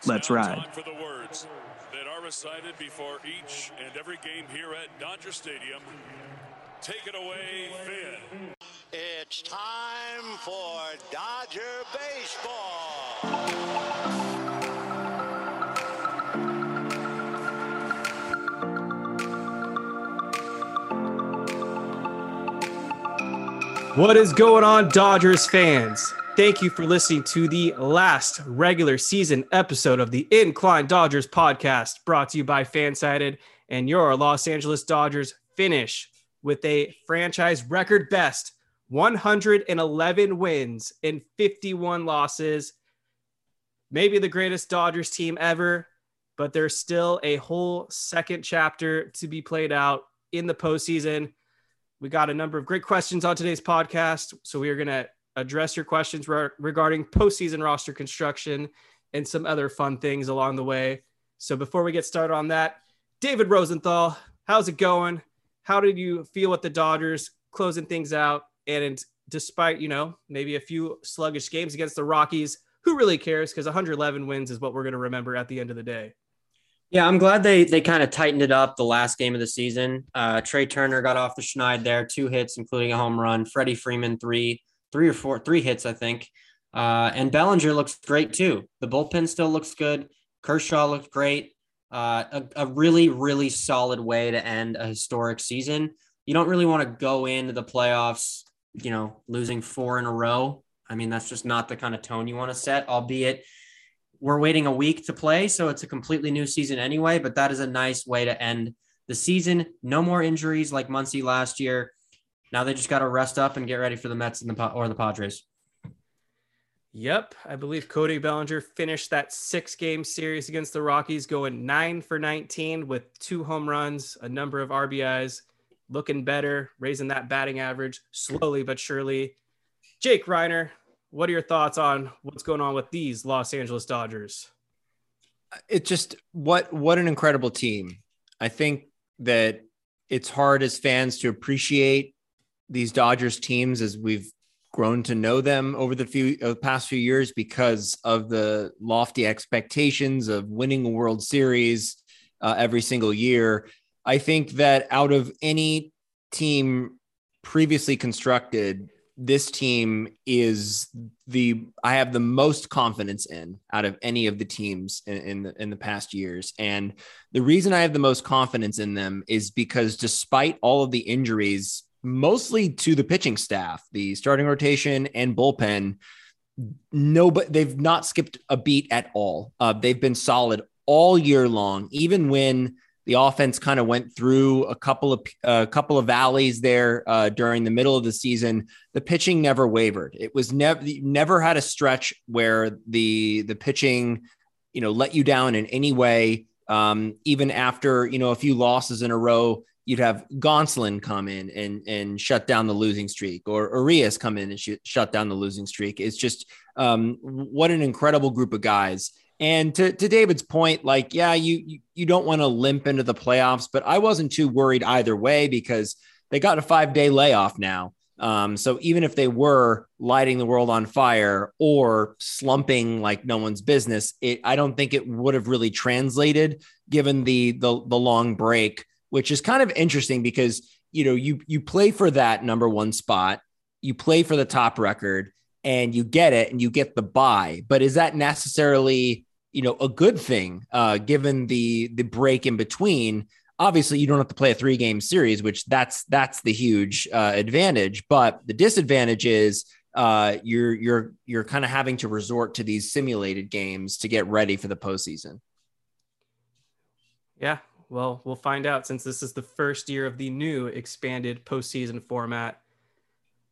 It's Let's ride. for the words that are recited before each and every game here at Dodger Stadium. Take it away, Vin. It's time for Dodger baseball. What is going on, Dodgers fans? Thank you for listening to the last regular season episode of the Incline Dodgers podcast, brought to you by Fansided. And your Los Angeles Dodgers finish with a franchise record best 111 wins and 51 losses. Maybe the greatest Dodgers team ever, but there's still a whole second chapter to be played out in the postseason. We got a number of great questions on today's podcast. So we are going to address your questions re- regarding postseason roster construction and some other fun things along the way. So before we get started on that, David Rosenthal, how's it going? How did you feel with the Dodgers closing things out? And despite, you know, maybe a few sluggish games against the Rockies, who really cares? Because 111 wins is what we're going to remember at the end of the day. Yeah, I'm glad they they kind of tightened it up the last game of the season. Uh, Trea Turner got off the schneid there, two hits, including a home run. Freddie Freeman, three three or four, three hits, I think. Uh, and Bellinger looks great too. The bullpen still looks good. Kershaw looked great. Uh, a, a, really, really solid way to end a historic season. You don't really want to go into the playoffs, you know, losing four in a row. I mean, that's just not the kind of tone you want to set, albeit we're waiting a week to play. So it's a completely new season anyway, but that is a nice way to end the season. No more injuries like Muncy last year. Now they just got to rest up and get ready for the Mets and the or the Padres. Yep, I believe Cody Bellinger finished that six game series against the Rockies going nine for 19 with two home runs, a number of RBIs, looking better, raising that batting average slowly but surely. Jake Reiner, what are your thoughts on what's going on with these Los Angeles Dodgers? It's just what what an incredible team. I think that it's hard as fans to appreciate these Dodgers teams as we've grown to know them over the few uh, past few years because of the lofty expectations of winning a World Series uh, every single year. I think that out of any team previously constructed, this team is the I have the most confidence in out of any of the teams in, in the, in the past years. And the reason I have the most confidence in them is because despite all of the injuries mostly to the pitching staff, the starting rotation and bullpen. No, but they've not skipped a beat at all. Uh, they've been solid all year long, even when the offense kind of went through a couple of a uh, couple of valleys there uh, during the middle of the season. The pitching never wavered. It was never never had a stretch where the the pitching, you know, let you down in any way. Um, even after you know a few losses in a row, you'd have Gonsolin come in and and shut down the losing streak, or Urias come in and sh- shut down the losing streak. It's just um, what an incredible group of guys. And to, to David's point, like, yeah, you you, you don't want to limp into the playoffs, but I wasn't too worried either way because they got a five day layoff now. Um, so even if they were lighting the world on fire or slumping like no one's business, it I don't think it would have really translated given the the, the long break which is kind of interesting because you know you you play for that number one spot, you play for the top record, and you get it and you get the buy. But is that necessarily, you know, a good thing uh, given the the break in between? Obviously, you don't have to play a three game series, which that's that's the huge uh, advantage. But the disadvantage is uh, you're you're you're kind of having to resort to these simulated games to get ready for the postseason. Yeah, well, we'll find out since this is the first year of the new expanded postseason format.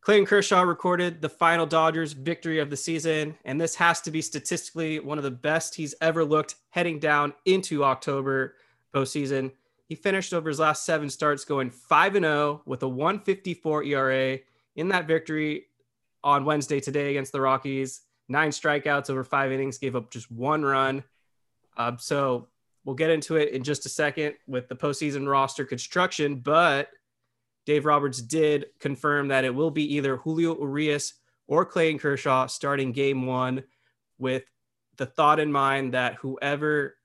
Clayton Kershaw recorded the final Dodgers victory of the season, and this has to be statistically one of the best he's ever looked heading down into October postseason. He finished over his last seven starts going 5 0 with a 154 ERA. In that victory on Wednesday today against the Rockies, nine strikeouts over five innings, gave up just one run. Uh, so We'll get into it in just a second with the postseason roster construction, but Dave Roberts did confirm that it will be either Julio Urias or Clayton Kershaw starting game one with the thought in mind that whoever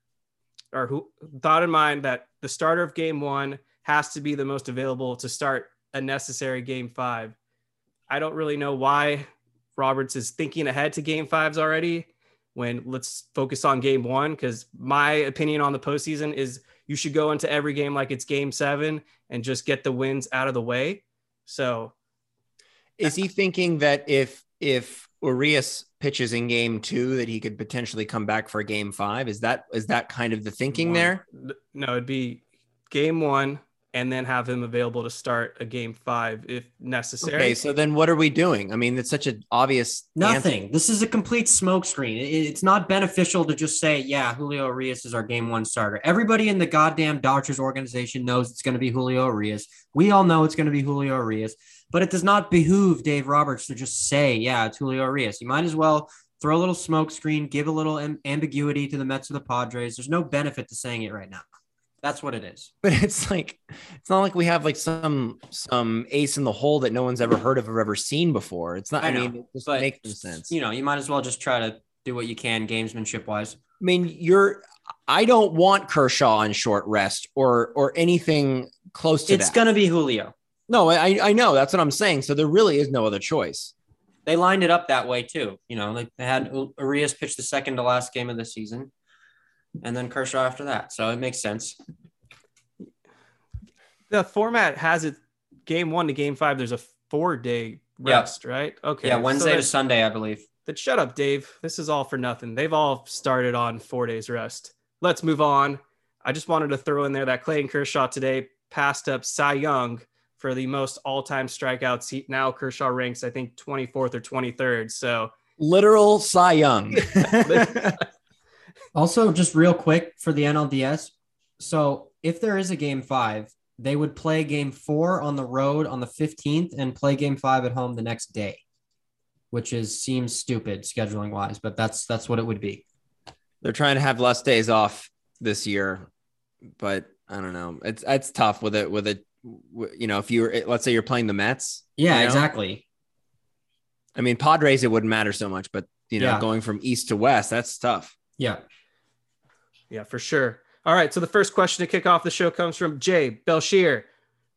or who thought in mind that the starter of game one has to be the most available to start a necessary game five. I don't really know why Roberts is thinking ahead to game fives already when let's focus on game one because my opinion on the postseason is you should go into every game like it's game seven and just get the wins out of the way. So is he thinking that if if Urias pitches in game two that he could potentially come back for game five? Is that is that kind of the thinking one, there? No, it'd be game one, and then have him available to start a game five if necessary. Okay, so then what are we doing? I mean, it's such an obvious nothing. Answer. This is a complete smokescreen. It's not beneficial to just say, "Yeah, Julio Urias is our game one starter." Everybody in the goddamn Dodgers organization knows it's going to be Julio Urias. We all know it's going to be Julio Urias, but it does not behoove Dave Roberts to just say, "Yeah, it's Julio Urias." You might as well throw a little smokescreen, give a little ambiguity to the Mets or the Padres. There's no benefit to saying it right now. That's what it is. But it's like it's not like we have like some some ace in the hole that no one's ever heard of or ever seen before. It's not. I, I mean, it just makes sense. You know, you might as well just try to do what you can, gamesmanship wise. I mean, you're. I don't want Kershaw on short rest or or anything close to it's that. It's gonna be Julio. No, I I know that's what I'm saying. So there really is no other choice. They lined it up that way too. You know, they, they had Urias pitch the second to last game of the season and then Kershaw after that. So it makes sense. The format has it game one to game five. There's a four day rest, right? Okay. Yeah, Wednesday so to Sunday, I believe. That shut up, Dave. This is all for nothing. They've all started on four days rest. Let's move on. I just wanted to throw in there that Clayton Kershaw today passed up Cy Young for the most all-time strikeouts. He, now Kershaw ranks, I think, 24th or 23rd. So literal Cy Young. Also, just real quick for the NLDS. So, if there is a game five, they would play game four on the road on the 15th and play game five at home the next day, which is seems stupid scheduling wise, but that's that's what it would be. They're trying to have less days off this year, but I don't know. It's it's tough with it with it. You know, if you're let's say you're playing the Mets. Yeah, you know? exactly. I mean, Padres it wouldn't matter so much, but you know, yeah. going from east to west, that's tough. Yeah. Yeah, for sure. All right. So the first question to kick off the show comes from Jay Belshir.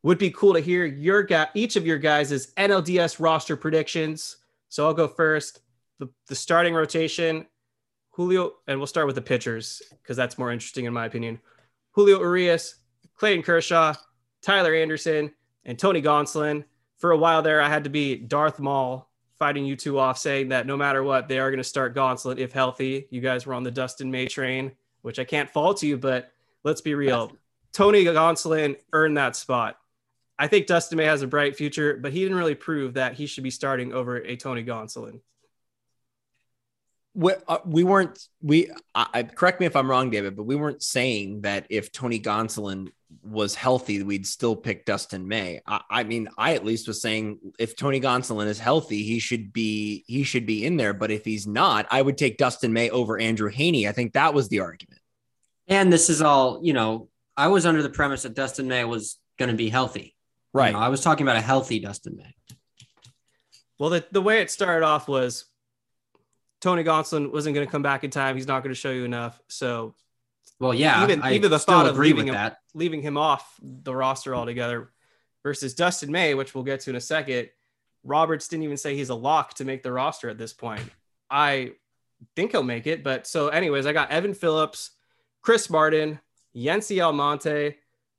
Would be cool to hear your guy, each of your guys' NLDS roster predictions. So I'll go first. The, the starting rotation, Julio, and we'll start with the pitchers because that's more interesting in my opinion. Julio Urias, Clayton Kershaw, Tyler Anderson, and Tony Gonsolin. For a while there, I had to be Darth Maul fighting you two off, saying that no matter what, they are going to start Gonsolin if healthy. You guys were on the Dustin May train which I can't fault you, but let's be real. Tony Gonsolin earned that spot. I think Dustin May has a bright future, but he didn't really prove that he should be starting over a Tony Gonsolin. We, uh, we weren't we I, correct me if I'm wrong, David, but we weren't saying that if Tony Gonsolin was healthy, we'd still pick Dustin May. I, I, mean, I at least was saying if Tony Gonsolin is healthy, he should be he should be in there. But if he's not, I would take Dustin May over Andrew Heaney I think that was the argument. And this is all, you know, I was under the premise that Dustin May was going to be healthy. Right. You know, I was talking about a healthy Dustin May. Well, the, the way it started off was Tony Gonsolin wasn't going to come back in time. He's not going to show you enough. So well, yeah, even I even the thought of leaving him that. leaving him off the roster altogether versus Dustin May, which we'll get to in a second. Roberts didn't even say he's a lock to make the roster at this point. I think he'll make it. But so, anyways, I got Evan Phillips, Chris Martin, Yency Almonte,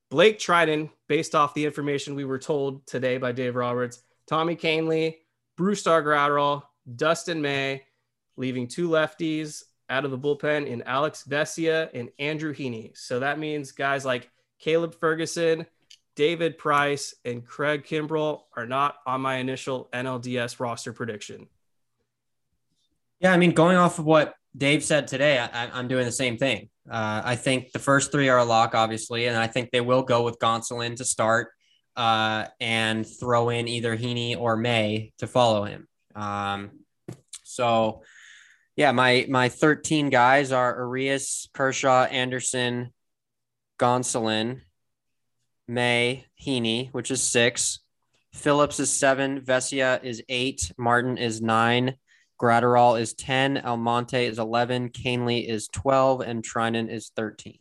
Blake Treinen, based off the information we were told today by Dave Roberts, Tommy Kahnle, Brusdar Graterol, Dustin May, leaving two lefties out of the bullpen in Alex Vesia and Andrew Heaney. So that means guys like Caleb Ferguson, David Price, and Craig Kimbrel are not on my initial NLDS roster prediction. Yeah, I mean, going off of what Dave said today, I, am doing the same thing. Uh, I think the first three are a lock, obviously, and I think they will go with Gonsolin to start uh, and throw in either Heaney or May to follow him. Um, so, yeah, my my 13 guys are Urias, Kershaw, Anderson, Gonsolin, May, Heaney, which is six. Phillips is seven. Vesia is eight. Martin is nine. Graterol is 10, Almonte is 11, Kahnle is 12, and Treinen is 13.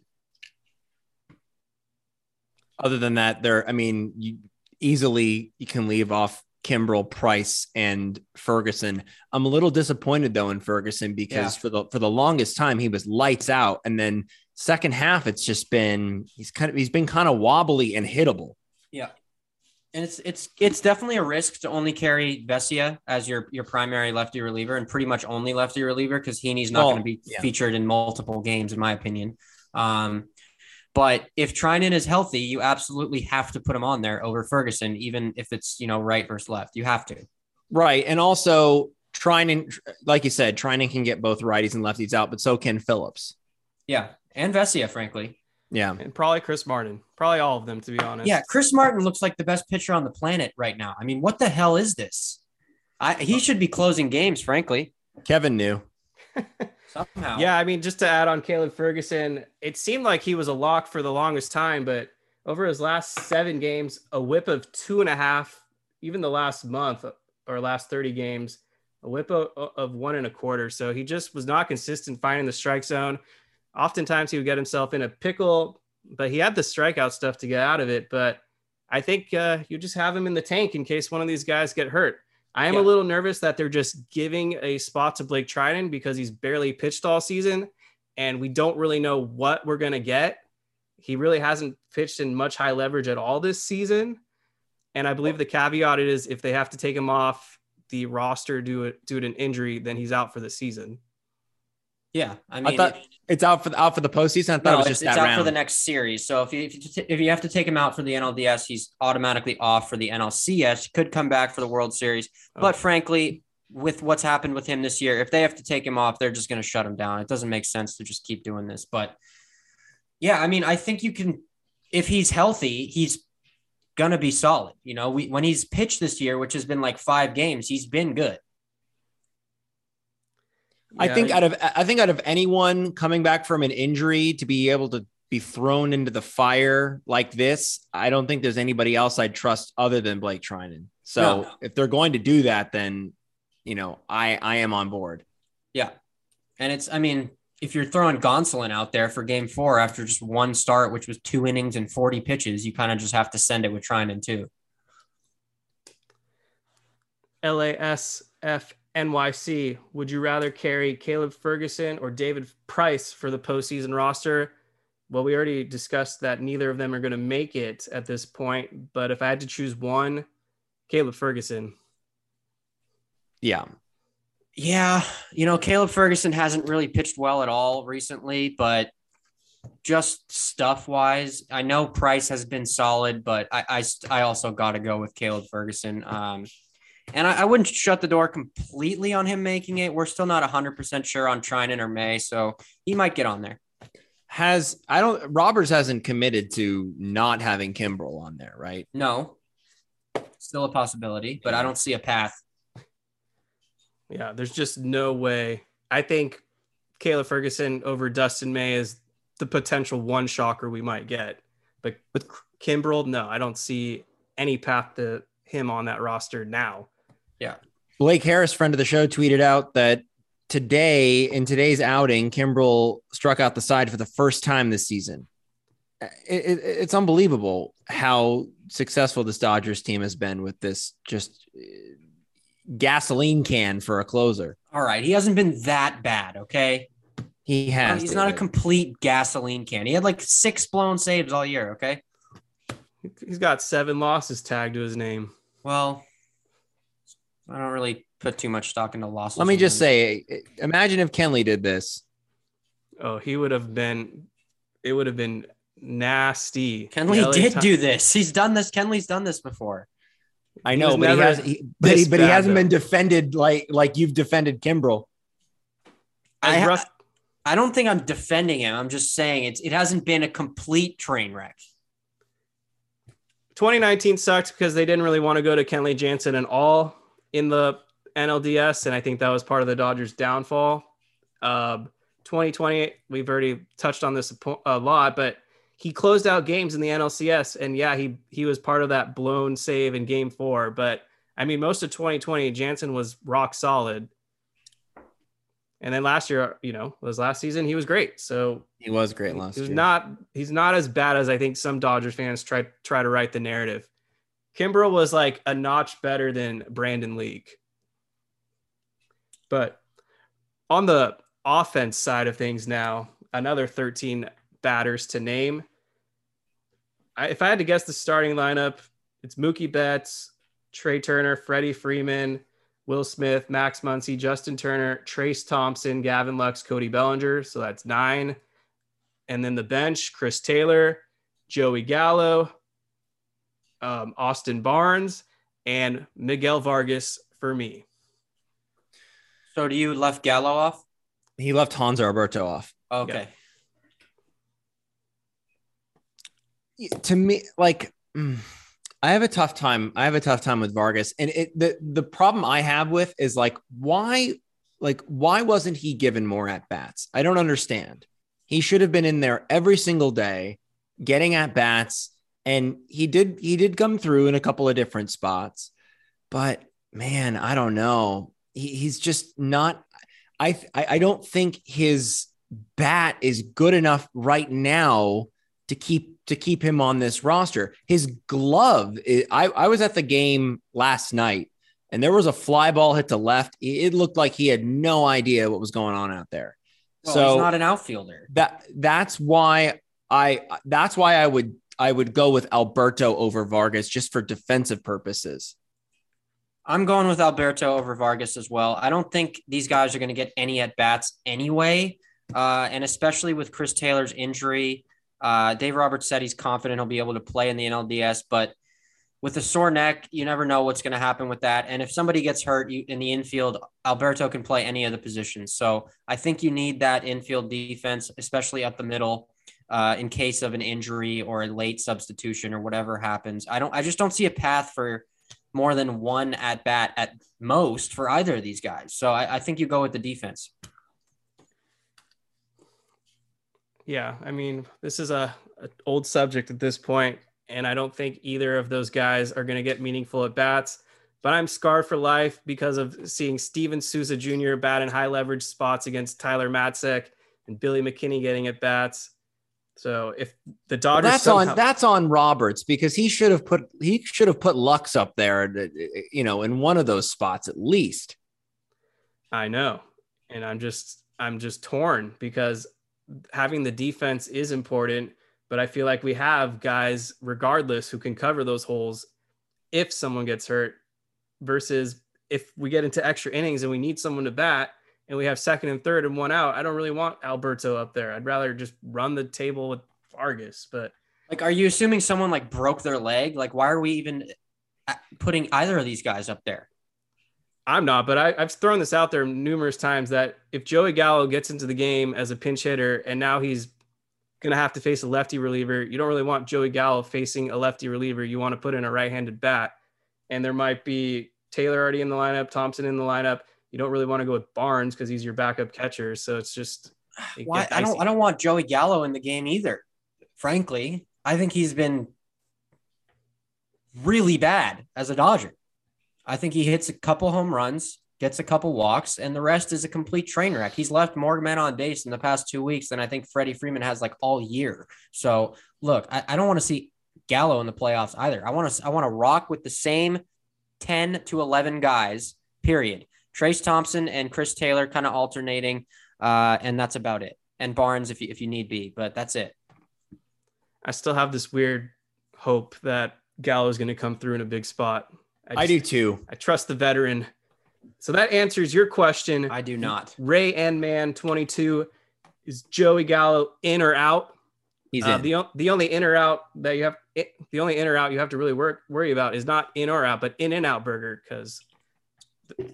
Other than that, there, I mean, you easily you can leave off Kimbrel, Price, and Ferguson. I'm a little disappointed though in Ferguson because yeah. for the for the longest time he was lights out, and then second half it's just been he's kind of he's been kind of wobbly and hittable. Yeah and it's it's it's definitely a risk to only carry Vesia as your your primary lefty reliever and pretty much only lefty reliever because Heaney's not well, going to be yeah. featured in multiple games, in my opinion. Um, but if Treinen is healthy, you absolutely have to put him on there over Ferguson, even if it's you know right versus left. You have to. Right, and also Treinen, like you said, Treinen can get both righties and lefties out, but so can Phillips. Yeah, and Vesia, frankly. Yeah. And probably Chris Martin. Probably all of them, to be honest. Yeah. Chris Martin looks like the best pitcher on the planet right now. I mean, what the hell is this? I, he should be closing games, frankly. Kevin knew. Somehow. Yeah. I mean, just to add on Caleb Ferguson, it seemed like he was a lock for the longest time, but over his last seven games, a whip of two and a half, even the last month or last 30 games, a whip of, of one and a quarter. So he just was not consistent finding the strike zone oftentimes he would get himself in a pickle, but he had the strikeout stuff to get out of it. But I think uh, you just have him in the tank in case one of these guys get hurt. I am yeah. a little nervous that they're just giving a spot to Blake Treinen because he's barely pitched all season, and we don't really know what we're gonna get. He really hasn't pitched in much high leverage at all this season, and I believe the caveat is if they have to take him off the roster due due to an injury, then he's out for the season. Yeah, I mean, I thought it's out for the, out for the postseason. I thought no, it was just it's, out round. for the next series. So if you if you, if you have to take him out for the NLDS, he's automatically off for the NLCS. He could come back for the World Series, oh. but frankly, with what's happened with him this year, if they have to take him off, they're just going to shut him down. It doesn't make sense to just keep doing this. But yeah, I mean, I think you can if he's healthy, he's going to be solid. You know, we, when he's pitched this year, which has been like five games, he's been good. I think out of I think out of anyone coming back from an injury to be able to be thrown into the fire like this, I don't think there's anybody else I'd trust other than Blake Treinen. So no. if they're going to do that, then you know I I am on board. Yeah, and it's I mean if you're throwing Gonsolin out there for Game Four after just one start, which was two innings and 40 pitches, you kind of just have to send it with Treinen too. LASF NYC, would you rather carry Caleb Ferguson or David Price for the postseason roster? Well, we already discussed that neither of them are going to make it at this point. But if I had to choose one, Caleb Ferguson. Yeah. Yeah. You know, Caleb Ferguson hasn't really pitched well at all recently, but just stuff wise, I know Price has been solid, but I, I, I also got to go with Caleb Ferguson. Um, and I, I, wouldn't shut the door completely on him making it. We're still not 100% sure on Treinen or May, so he might get on there. Has I don't Roberts hasn't committed to not having Kimbrel on there, right? No. Still a possibility, but I don't see a path. Yeah, there's just no way. I think Caleb Ferguson over Dustin May is the potential one shocker we might get. But with Kimbrel, no, I don't see any path to him on that roster now. Yeah. Blake Harris, friend of the show, tweeted out that today, in today's outing, Kimbrel struck out the side for the first time this season. It, it, it's unbelievable how successful this Dodgers team has been with this just uh, gasoline can for a closer. All right, he hasn't been that bad. Okay, He has. he's not a complete gasoline can. He had like six blown saves all year. Okay, He's got seven losses tagged to his name. well, I don't really put too much stock into losses. Let me just wins. say, imagine if Kenley did this. Oh, he would have been. It would have been nasty. Kenley LA did Ti- do this. He's done this. Kenley's done this before. I know, was but he has, he, but, he, but he hasn't though. been defended like like you've defended Kimbrel. I, rough- I don't think I'm defending him. I'm just saying it's it hasn't been a complete train wreck. 2019 sucked because they didn't really want to go to Kenley Jansen and all in the NLDS, and I think that was part of the Dodgers' downfall. Uh, 2020, we've already touched on this a, lot, but he closed out games in the NLCS, and yeah, he he was part of that blown save in Game Four. But I mean, most of 2020, Jansen was rock solid, and then last year, you know, was last season, he was great. So He was great last he was year. not he's not as bad as I think some Dodgers fans try try to write the narrative. Kimbrel was like a notch better than Brandon League. But on the offense side of things now, another 13 batters to name. I, if I had to guess the starting lineup, it's Mookie Betts, Trea Turner, Freddie Freeman, Will Smith, Max Muncy, Justin Turner, Trayce Thompson, Gavin Lux, Cody Bellinger. So that's nine. And then the bench, Chris Taylor, Joey Gallo, um, Austin Barnes, and Miguel Vargas for me. So do you left Gallo off? He left Hans Alberto off. Okay. to me like mm, i have a tough time i have a tough time with vargas and it the the problem i have with is like why like why wasn't he given more at bats i don't understand he should have been in there every single day getting at bats and he did he did come through in a couple of different spots but man i don't know he, he's just not I, I i don't think his bat is good enough right now to keep to keep him on this roster. His glove, i- I, I was at the game last night and there was a fly ball hit to left. It it looked like he had no idea what was going on out there. Well, so he's not an outfielder. that that's why I that's why I would I would go with Alberto over Vargas just for defensive purposes. I'm going with Alberto over Vargas as well. I don't think these guys are going to get any at bats anyway. Uh, and especially with Chris Taylor's injury, uh, Dave Roberts said he's confident he'll be able to play in the NLDS, but with a sore neck, you never know what's going to happen with that. And if somebody gets hurt you, in the infield, Alberto can play any of the positions. So I think you need that infield defense, especially up the middle, uh, in case of an injury or a late substitution or whatever happens. I don't. I just don't see a path for more than one at bat at most for either of these guys. So I, I think you go with the defense. Yeah, I mean, this is a, a old subject at this point, and I don't think either of those guys are going to get meaningful at bats. But I'm scarred for life because of seeing Steven Souza Jr. bat in high leverage spots against Tyler Matzek and Billy McKinney getting at bats. So if the Well, that's somehow- on that's on Roberts because he should have put he should have put Lux up there, uh, uh, you know, in one of those spots at least. I know. And I'm just I'm just torn because having the defense is important, but I feel like we have guys regardless who can cover those holes if someone gets hurt versus if we get into extra innings and we need someone to bat and we have second and third and one out. I don't really want Alberto up there. I'd rather just run the table with Vargas, but Like, are you assuming someone like broke their leg? Like, why are we even uh, putting either of these guys up there? I'm not, but I, I've thrown this out there numerous times that if Joey Gallo gets into the game as a pinch hitter and now he's going to have to face a lefty reliever, you don't really want Joey Gallo facing a lefty reliever. You want to put in a right handed bat. And there might be Taylor already in the lineup, Thompson in the lineup. You don't really want to go with Barnes because he's your backup catcher. So it's just, it Why? I don't. I don't want Joey Gallo in the game either. Frankly, I think he's been really bad as a Dodger. I think he hits a couple home runs, gets a couple walks, and the rest is a complete train wreck. He's left more men on base in the past two weeks than I think Freddie Freeman has like all year. So look, I, I don't want to see Gallo in the playoffs either. I want to I want to rock with the same 10 to 11 guys Period. Trayce Thompson and Chris Taylor kind of alternating, uh, and that's about it. And Barnes if you, if you need be, but that's it. I still have this weird hope that Gallo is going to come through in a big spot. I, I do too. I trust the veteran. So that answers your question. I do not. Ray and Man 22 is Joey Gallo in or out? He's Uh, in. the the only in or out that you have the only in or out you have to really work worry about is not in or out, but in and out burger because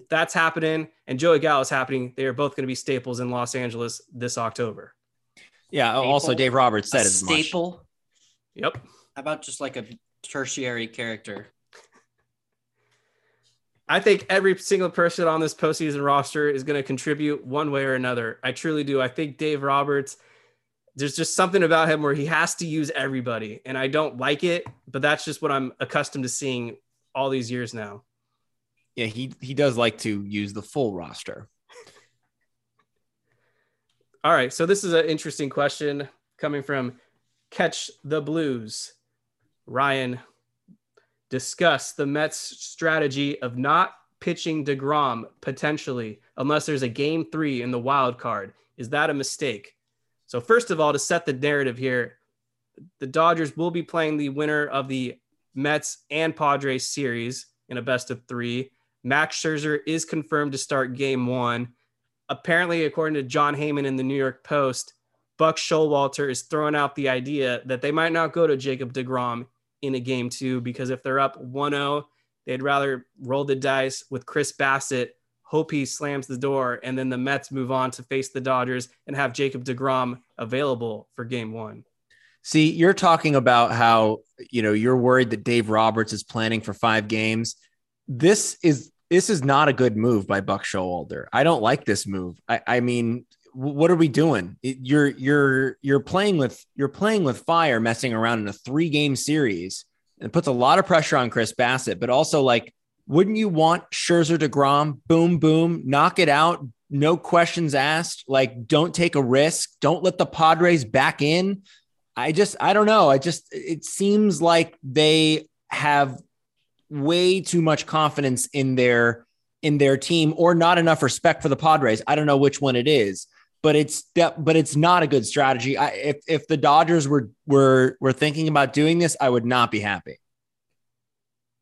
that's happening and Joey Gallo is happening. They are both going to be staples in Los Angeles this October. yeah. Also, Dave Roberts A said as much. staple. Yep. How about just like a tertiary character? I think every single person on this postseason roster is going to contribute one way or another. I truly do. I think Dave Roberts, there's just something about him where he has to use everybody, and I don't like it, but that's just what I'm accustomed to seeing all these years now. Yeah, he he does like to use the full roster. All right, so this is an interesting question coming from Catch the Blues. Ryan, discuss the Mets' strategy of not pitching DeGrom potentially unless there's a game three in the wild card. Is that a mistake? So, first of all, to set the narrative here, the Dodgers will be playing the winner of the Mets and Padres series in a best of three. Max Scherzer is confirmed to start game one apparently, according to Jon Heyman in the New York Post, Buck Showalter is throwing out the idea that they might not go to Jacob DeGrom in a game two because if they're up 1 0, they'd rather roll the dice with Chris Bassitt, hope he slams the door, and then the Mets move on to face the Dodgers and have Jacob DeGrom available for game one. See, you're talking about how you know you're worried that Dave Roberts is planning for five games. This is this is not a good move by Buck Showalter. I don't like this move. I, I mean, what are we doing? You're you're you're playing with you're playing with fire, messing around in a three game series, and puts a lot of pressure on Chris Bassitt. But also, like, wouldn't you want Scherzer to Grom? Boom, boom, knock it out. No questions asked. Like, don't take a risk. Don't let the Padres back in. I just, I don't know. I just, it seems like they have way too much confidence in their in their team or not enough respect for the Padres. I don't know which one it is, but it's that but it's not a good strategy. I, if if the Dodgers were were were thinking about doing this, I would not be happy.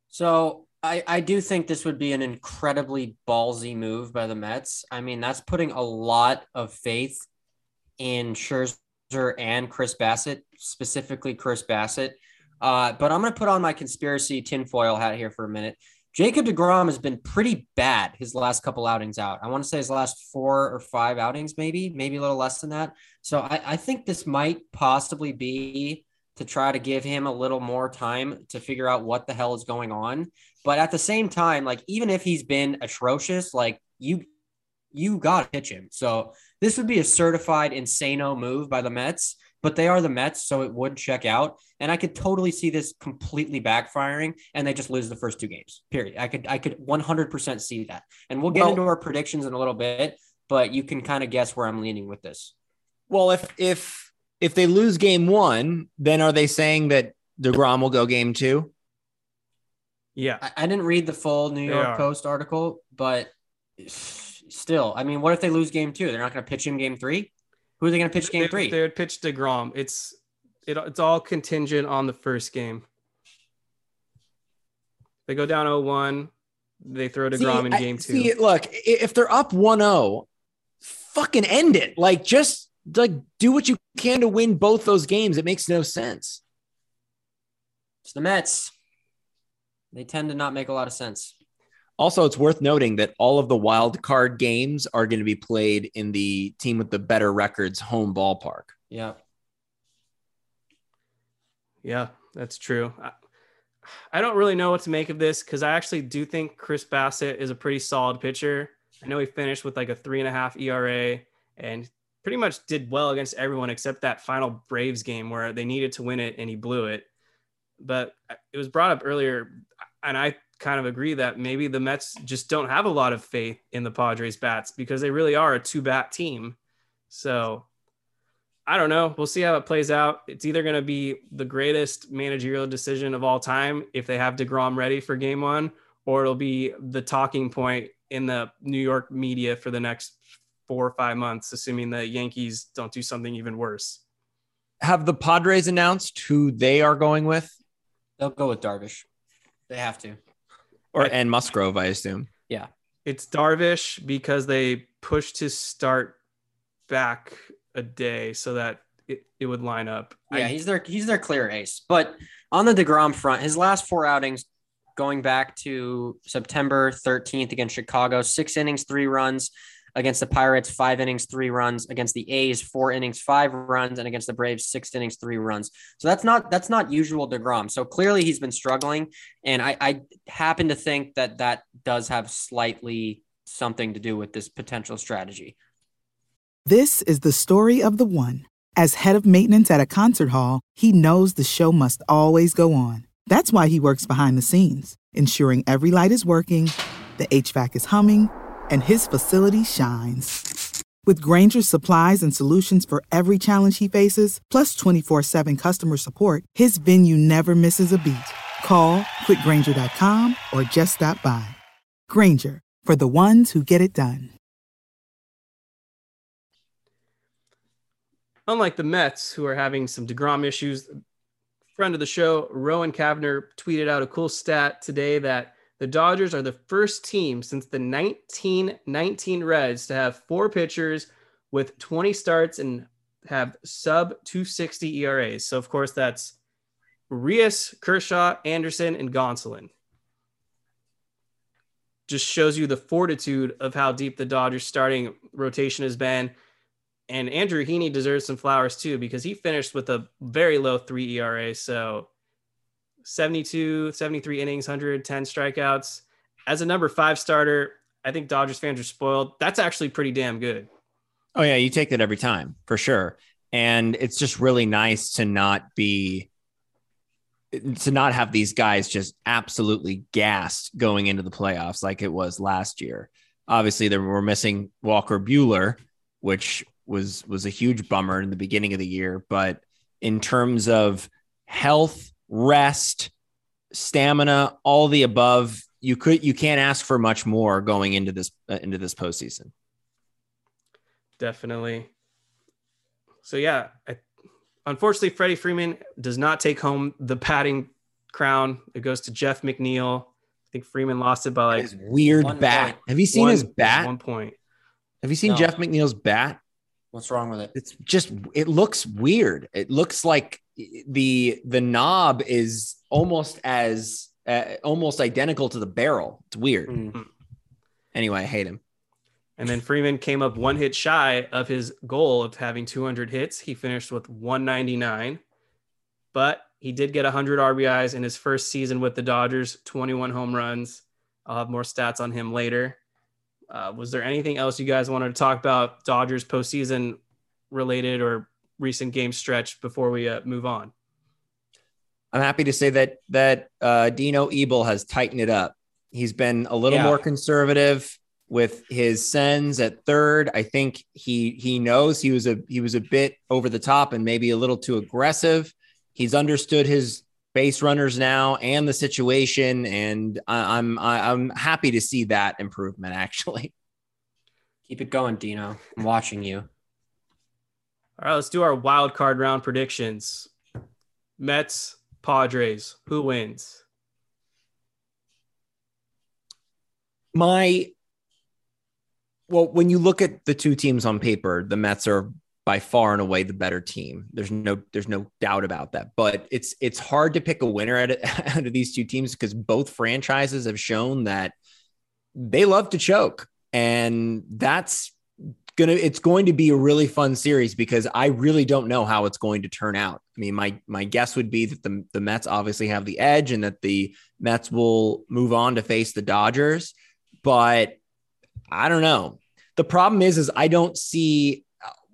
So I, I do think this would be an incredibly ballsy move by the Mets. I mean, that's putting a lot of faith in Scherzer and Chris Bassitt, specifically Chris Bassitt. Uh, but I'm going to put on my conspiracy tinfoil hat here for a minute. Jacob DeGrom has been pretty bad his last couple outings out. I want to say his last four or five outings, maybe, maybe a little less than that. So I, I think this might possibly be to try to give him a little more time to figure out what the hell is going on. But at the same time, like even if he's been atrocious, like you you gotta pitch him. So this would be a certified insano move by the Mets, but they are the Mets, so it would check out. And I could totally see this completely backfiring and they just lose the first two games. Period. I could I could 100% see that. And we'll get Well- into our predictions in a little bit, but you can kind of guess where I'm leaning with this. Well, if if if they lose game one, then are they saying that Degrom will go game two? Yeah. I, I didn't read the full New They York are. Post article, but still, I mean, what if they lose game two? They're not going to pitch him game three. Who are they going to pitch game They- three? They would pitch DeGrom. It's it, it's all contingent on the first game. They go down 0-1. They throw DeGrom in I- game two. See, look, if they're up 1-0, fucking end it. Like just like do what you can to win both those games. It makes no sense. It's the Mets. They tend to not make a lot of sense. Also, it's worth noting that all of the wild card games are going to be played in the team with the better records home ballpark. Yeah. Yeah, that's true. I, I don't really know what to make of this because I actually do think Chris Bassitt is a pretty solid pitcher. I know he finished with like a three and a half ERA and pretty much did well against everyone except that final Braves game where they needed to win it and he blew it. But uh, it was brought up earlier, and I kind of agree that maybe the Mets just don't have a lot of faith in the Padres bats because they really are a two bat team. So I don't know. We'll see how it plays out. It's either going to be the greatest managerial decision of all time if they have DeGrom ready for game one, or it'll be the talking point in the New York media for the next four or five months, assuming the Yankees don't do something even worse. Have the Padres announced who they are going with? They'll go with Darvish. They have to. Or and Musgrove, I assume. Yeah. It's Darvish because they pushed his start back a day so that it, it would line up. Yeah, I- he's their he's their clear ace. But on the Degrom front, his last four outings, going back to September 13th against Chicago, six innings, three runs. Against the Pirates, five innings, three runs. Against the A's, four innings, five runs, and against the Braves, six innings, three runs. So that's not that's not usual Degrom. So clearly he's been struggling, and I, I happen to think that that does have slightly something to do with this potential strategy. This is the story of the one. As head of maintenance at a concert hall, he knows the show must always go on. That's why he works behind the scenes, ensuring every light is working, the HVAC is humming, and his facility shines. With Grainger's supplies and solutions for every challenge he faces, plus 24 7 customer support, his venue never misses a beat. Call quickgranger.com or just stop by. Grainger, for the ones who get it done. Unlike the Mets, who are having some DeGrom issues, friend of the show, Rowan Kavner, tweeted out a cool stat today that the Dodgers are the first team since the 1919 Reds to have four pitchers with 20 starts and have sub 260 ERAs. So, of course, that's Rios, Kershaw, Anderson, and Gonsolin. Just shows you the fortitude of how deep the Dodgers starting rotation has been. And Andrew Heaney deserves some flowers too because he finished with a very low three ERA. So 72, 73 innings, 110 strikeouts. As a number five starter, I think Dodgers fans are spoiled. That's actually pretty damn good. Oh yeah, you take that every time for sure. And it's just really nice to not be to not have these guys just absolutely gassed going into the playoffs like it was last year. Obviously, they were missing Walker Buehler, which was was a huge bummer in the beginning of the year. But in terms of health, rest, stamina, all the above, you could you can't ask for much more going into this uh, into this postseason. Definitely. So yeah, I, unfortunately, Freddie Freeman does not take home the batting crown. It goes to Jeff McNeil. I think Freeman lost it by like His weird bat. point. Have you seen one- his bat? One point. Have you seen No. Jeff McNeil's bat? What's wrong with it? It's just it looks weird. It looks like the the knob is almost as uh, almost identical to the barrel. It's weird. Mm. Anyway, I hate him. And then Freeman came up one hit shy of his goal of having 200 hits. He finished with 199, but he did get 100 RBIs in his first season with the Dodgers, 21 home runs. I'll have more stats on him later. Uh, was there anything else you guys wanted to talk about Dodgers postseason related or recent game stretch before we uh, move on? I'm happy to say that that uh, Dino Ebel has tightened it up. He's been a little Yeah. more conservative with his sends at third. I think he he knows he was a he was a bit over the top and maybe a little too aggressive. He's understood his base runners now and the situation, and I, I'm I, I'm happy to see that improvement. Actually, Keep it going, Dino. I'm watching you. All right, let's do our wild card round predictions. Mets, Padres, who wins? my well, when you look at the two teams on paper, the Mets are by far and away the better team. There's no there's no doubt about that. But it's it's hard to pick a winner out of, out of these two teams because both franchises have shown that they love to choke, and that's gonna it's going to be a really fun series because I really don't know how it's going to turn out. I mean, my my guess would be that the the Mets obviously have the edge and that the Mets will move on to face the Dodgers, but I don't know. The problem is, is I don't see.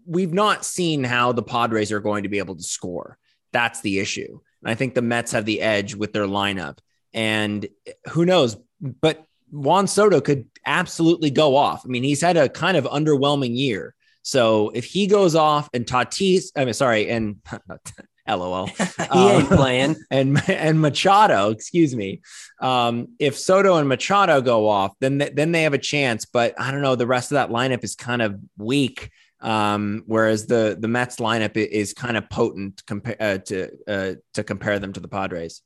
We've not seen how the Padres are going to be able to score. That's the issue. And I think the Mets have the edge with their lineup. And who knows? But Juan Soto could absolutely go off. I mean, he's had a kind of underwhelming year. So if he goes off and Tatis, I mean, sorry, and LOL. he Um, ain't playing. and and Machado, excuse me. Um, if Soto and Machado go off, then they, then they have a chance. But I don't know. The rest of that lineup is kind of weak. Um, whereas the the Mets lineup is kind of potent compare uh, to uh, to compare them to the Padres.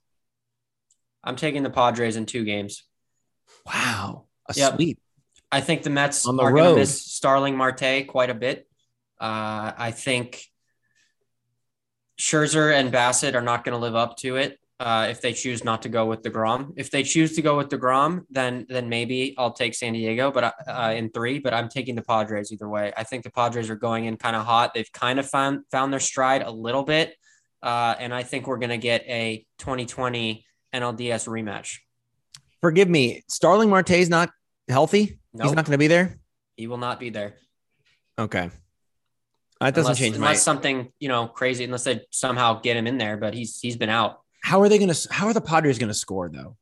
I'm taking the Padres in two games. Wow, a Yep. sweep. I think the Mets the are going to miss Starling Marte quite a bit. Uh, I think Scherzer and Bassitt are not going to live up to it uh, if they choose not to go with Degrom. If they choose to go with Degrom, then then maybe I'll take San Diego, but uh, in three. But I'm taking the Padres either way. I think the Padres are going in kind of hot. They've kind of found found their stride a little bit, uh, and I think we're going to get a 2020 NLDS rematch. Forgive me, Starling Marte's not healthy. He's not going to be there. He will not be there. Okay, that doesn't unless, change my. unless something you know crazy unless they somehow get him in there but he's he's been out How are they going to? How are the Padres going to score though?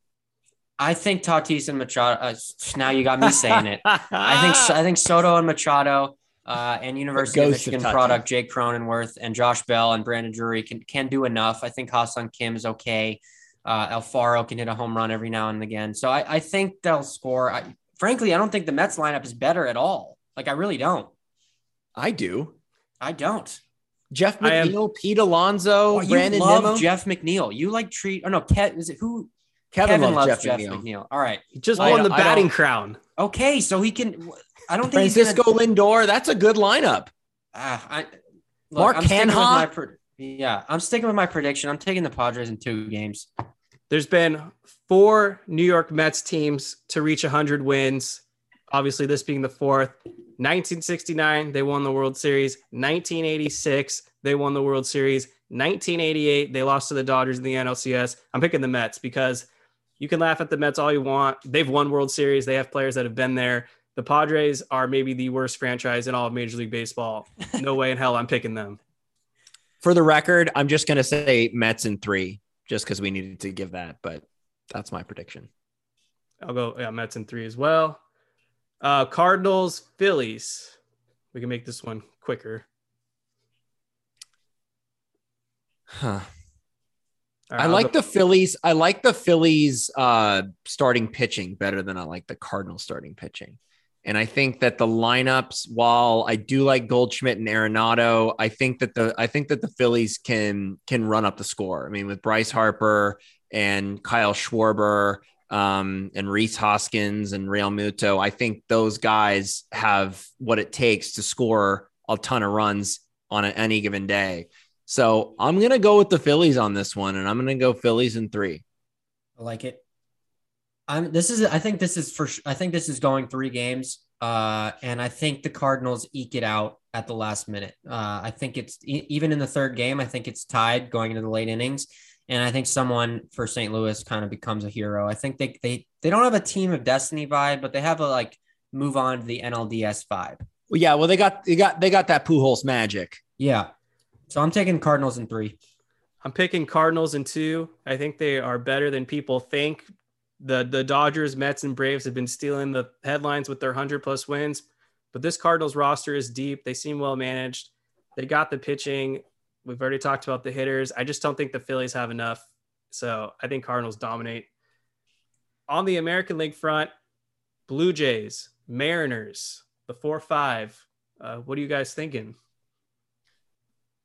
i think tatis and machado uh, now you got me saying it i think i think soto and machado uh, and University of ghost of Michigan product Jake Cronenworth and Josh Bell and Brandon Drury can can do enough. I think Ha-Seong Kim is okay. Uh, Alfaro can hit a home run every now and again. So I, I think they'll score. I, frankly, I don't think the Mets lineup is better at all. Like I really don't. I do. I don't. Jeff I am- McNeil, Pete Alonso, Oh, you Brandon love Nimmo. Jeff McNeil. You like treat. Oh no, Kev. Is it who? Kevin, Kevin, loves, loves Jeff, Jeff, McNeil. McNeil. All right. He just I won the batting crown. Okay, so he can. I don't think Francisco gonna- Lindor. That's a good lineup. Ah, I, look, Mark I'm Canha? my yeah, I'm sticking with my prediction. I'm taking the Padres in two games. There's been four New York Mets teams to reach 100 wins. Obviously, this being the fourth. 1969, they won the World Series. 1986, they won the World Series. 1988, they lost to the Dodgers in the NLCS. I'm picking the Mets because you can laugh at the Mets all you want. They've won World Series. They have players that have been there. The Padres are maybe the worst franchise in all of Major League Baseball. No way in hell I'm picking them. For the record, I'm just going to say Mets in three, just because we needed to give that. But that's my prediction. I'll go yeah, Mets in three as well. Uh, Cardinals, Phillies. We can make this one quicker. Huh. Right, I like the Phillies. I like the Phillies uh, starting pitching better than I like the Cardinals starting pitching. And I think that the lineups, while I do like Goldschmidt and Arenado, I think that the I think that the Phillies can can run up the score. I mean, with Bryce Harper and Kyle Schwarber um, and Rhys Hoskins and Realmuto, I think those guys have what it takes to score a ton of runs on any given day. So I'm gonna go with the Phillies on this one, and I'm gonna go Phillies in three. I like it. I'm. This is. I think this is for. I think this is going three games. Uh, and I think the Cardinals eke it out at the last minute. Uh, I think it's e- even in the third game. I think it's tied going into the late innings, and I think someone for St. Louis kind of becomes a hero. I think they they they don't have a team of destiny vibe, but they have a like move on to the NLDS vibe. Well, yeah, well they got they got they got that Pujols magic. Yeah. So I'm taking Cardinals in three. I'm picking Cardinals in two. I think they are better than people think. The the Dodgers, Mets, and Braves have been stealing the headlines with their hundred plus wins, but this Cardinals roster is deep. They seem well managed. They got the pitching. We've already talked about the hitters. I just don't think the Phillies have enough. So I think Cardinals dominate. On the American League front, Blue Jays, Mariners, the four five. Uh, what are you guys thinking?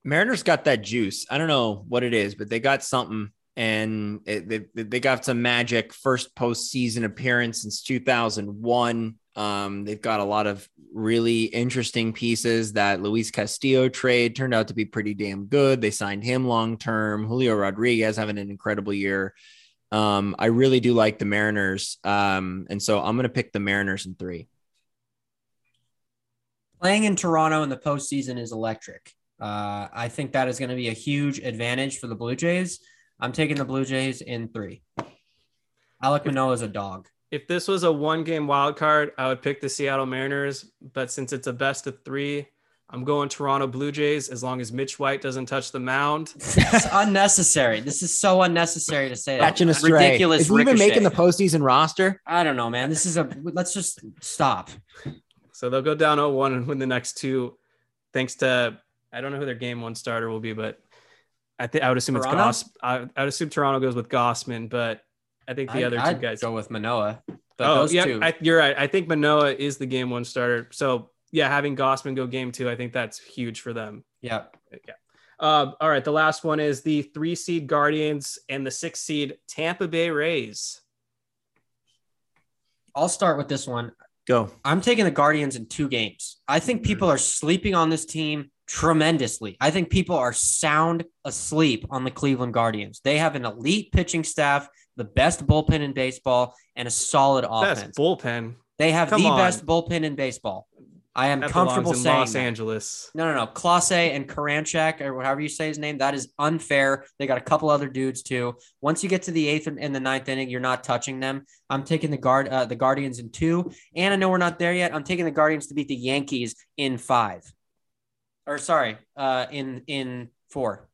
Mariners got that juice. I don't know what it is, but they got something, and it, they they got some magic. First postseason appearance since 2001. Um, they've got a lot of really interesting pieces. That Luis Castillo trade turned out to be pretty damn good. They signed him long term. Julio Rodriguez having an incredible year. Um, I really do like the Mariners, um, and so I'm going to pick the Mariners in three. Playing in Toronto in the postseason is electric. Uh, I think that is going to be a huge advantage for the Blue Jays. I'm taking the Blue Jays in three. Alek Manoah is a dog. If this was a one game wild card, I would pick the Seattle Mariners. But since it's a best of three, I'm going Toronto Blue Jays as long as Mitch White doesn't touch the mound. It's unnecessary. This is so unnecessary to say that. Catching a stray. Ridiculous. Is he even making the ricochet. postseason roster? I don't know, man. This is a. Let's just stop. So they'll go down 0 1 and win the next two, thanks to, I don't know who their game one starter will be, but I think I would assume Toronto? it's Goss. I, I would assume Toronto goes with Gausman, but I think the I'd- other 2 I'd guys. go with Manoah. But oh, those yeah, two, I, you're right. I think Manoah is the game one starter. So yeah, having Gausman go game two, I think that's huge for them. yeah. Uh, all right, the last one is the three seed Guardians and the six seed Tampa Bay Rays. I'll start with this one. Go. I'm taking the Guardians in two games. I think people are sleeping on this team tremendously. I think people are sound asleep on the Cleveland Guardians. They have an elite pitching staff, the best bullpen in baseball, and a solid offense. Best bullpen. They have Come the on. best bullpen in baseball. I am That comfortable in saying Los that. Angeles. No, no, no. Clase and Karinchak, or however you say his name, that is unfair. They got a couple other dudes too. Once you get to the eighth and and the ninth inning, you're not touching them. I'm taking the guard, uh, the Guardians in two, and I know we're not there yet. I'm taking the Guardians to beat the Yankees in five, or sorry, uh, in in four.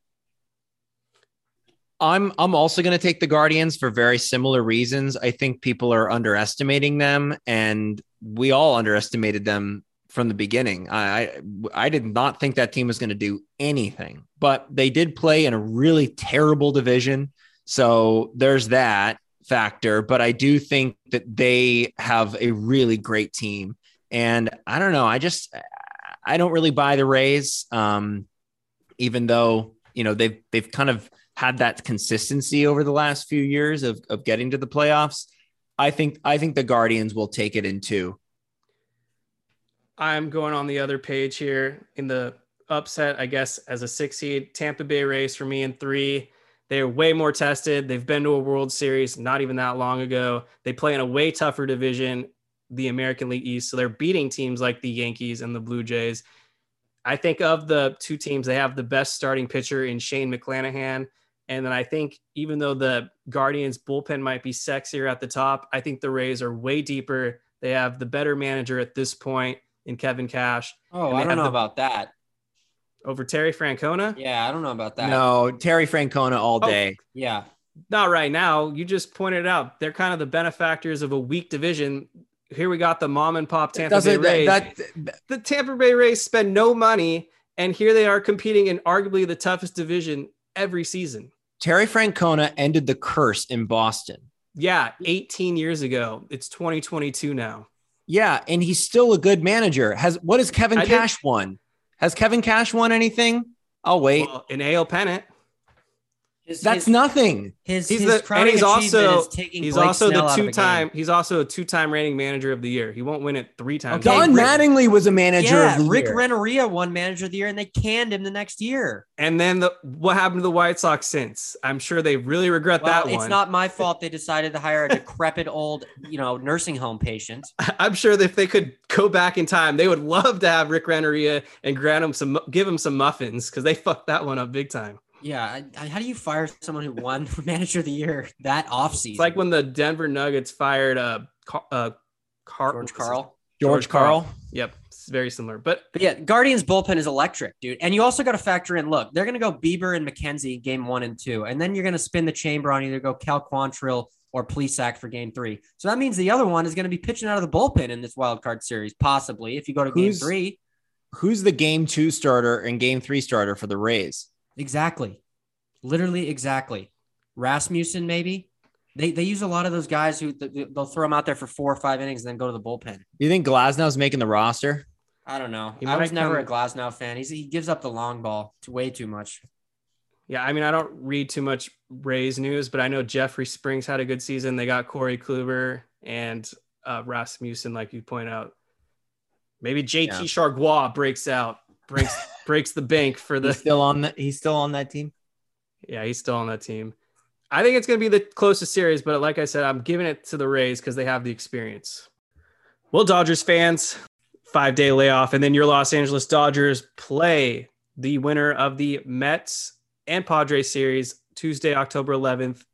I'm I'm also going to take the Guardians for very similar reasons. I think people are underestimating them, and we all underestimated them from the beginning. I I, I did not think that team was going to do anything, but they did play in a really terrible division. So there's that factor. But I do think that they have a really great team, and I don't know. I just I don't really buy the Rays, um, even though you know they've they've kind of had that consistency over the last few years of, of getting to the playoffs. I think I think the Guardians will take it in two. I'm going on the other page here in the upset, I guess, as a six seed. Tampa Bay Rays for me in three. They're way more tested. They've been to a World Series not even that long ago. They play in a way tougher division, the American League East. So they're beating teams like the Yankees and the Blue Jays. I think of the two teams, they have the best starting pitcher in Shane McClanahan. And then I think even though the Guardians bullpen might be sexier at the top, I think the Rays are way deeper. They have the better manager at this point in Kevin Cash Oh, I don't know the- about that. over Terry Francona. Yeah, I don't know about that. No, Terry Francona all Oh. day. Yeah, Not right now. You just pointed out they're kind of the benefactors of a weak division. Here we got the mom and pop Tampa Bay Rays. that, that the Tampa Bay Rays spend no money, and here they are competing in arguably the toughest division every season. Terry Francona ended the curse in Boston? Yeah, 18 years ago. It's 2022 now. Yeah, and he's still a good manager. Has what has Kevin I did- Cash won? Has Kevin Cash won anything? I'll wait. Well, an AL pennant. His, That's his, nothing. his, He's his the and he's also he's Blake also Snell the out of a two time game. he's also a two time reigning manager of the year. He won't win it three times. Okay, Don Rick- Mattingly was a manager Yeah, of the Rick year. Renteria won Manager of the Year, and they canned him the next year. And then the what happened to the White Sox since? I'm sure they really regret Well, that it's one. not my fault they decided to hire a decrepit old, you know, nursing home patient. I'm sure that if they could go back in time, they would love to have Rick Renteria and grant him some, give him some muffins because they fucked that one up big time. Yeah, I, I- how do you fire someone who won Manager of the Year that offseason? It's like when the Denver Nuggets fired uh, Car- uh Car- George Karl. George Karl. Yep, it's very similar. But But yeah, Guardians bullpen is electric, dude. And you also got to factor in look, they're going to go Bieber and McKenzie game one and two. And then you're going to spin the chamber on either go Cal Quantrill or Plesac for game three. So that means the other one is going to be pitching out of the bullpen in this wild card series, possibly if you go to game three. Who's the game two starter and game three starter for the Rays? Exactly. Literally exactly. Rasmussen, maybe. They, they use a lot of those guys who they'll throw them out there for four or five innings and then go to the bullpen. Do you think Glasnow's making the roster? I don't know. He I was never come- a Glasnow fan. He's, he gives up the long ball to way too much. yeah, I mean, I don't read too much Rays news, but I know Jeffrey Springs had a good season. They got Corey Kluber and uh, Rasmussen, like you point out. Maybe JT Yeah. Chargois breaks out, breaks breaks the bank for the He's still on that. He's still on that team. Yeah, he's still on that team. I think it's going to be the closest series, but like I said, I'm giving it to the Rays because they have the experience. Well, Dodgers fans, five day layoff, and then your Los Angeles Dodgers play the winner of the Mets and Padres series Tuesday, October 11th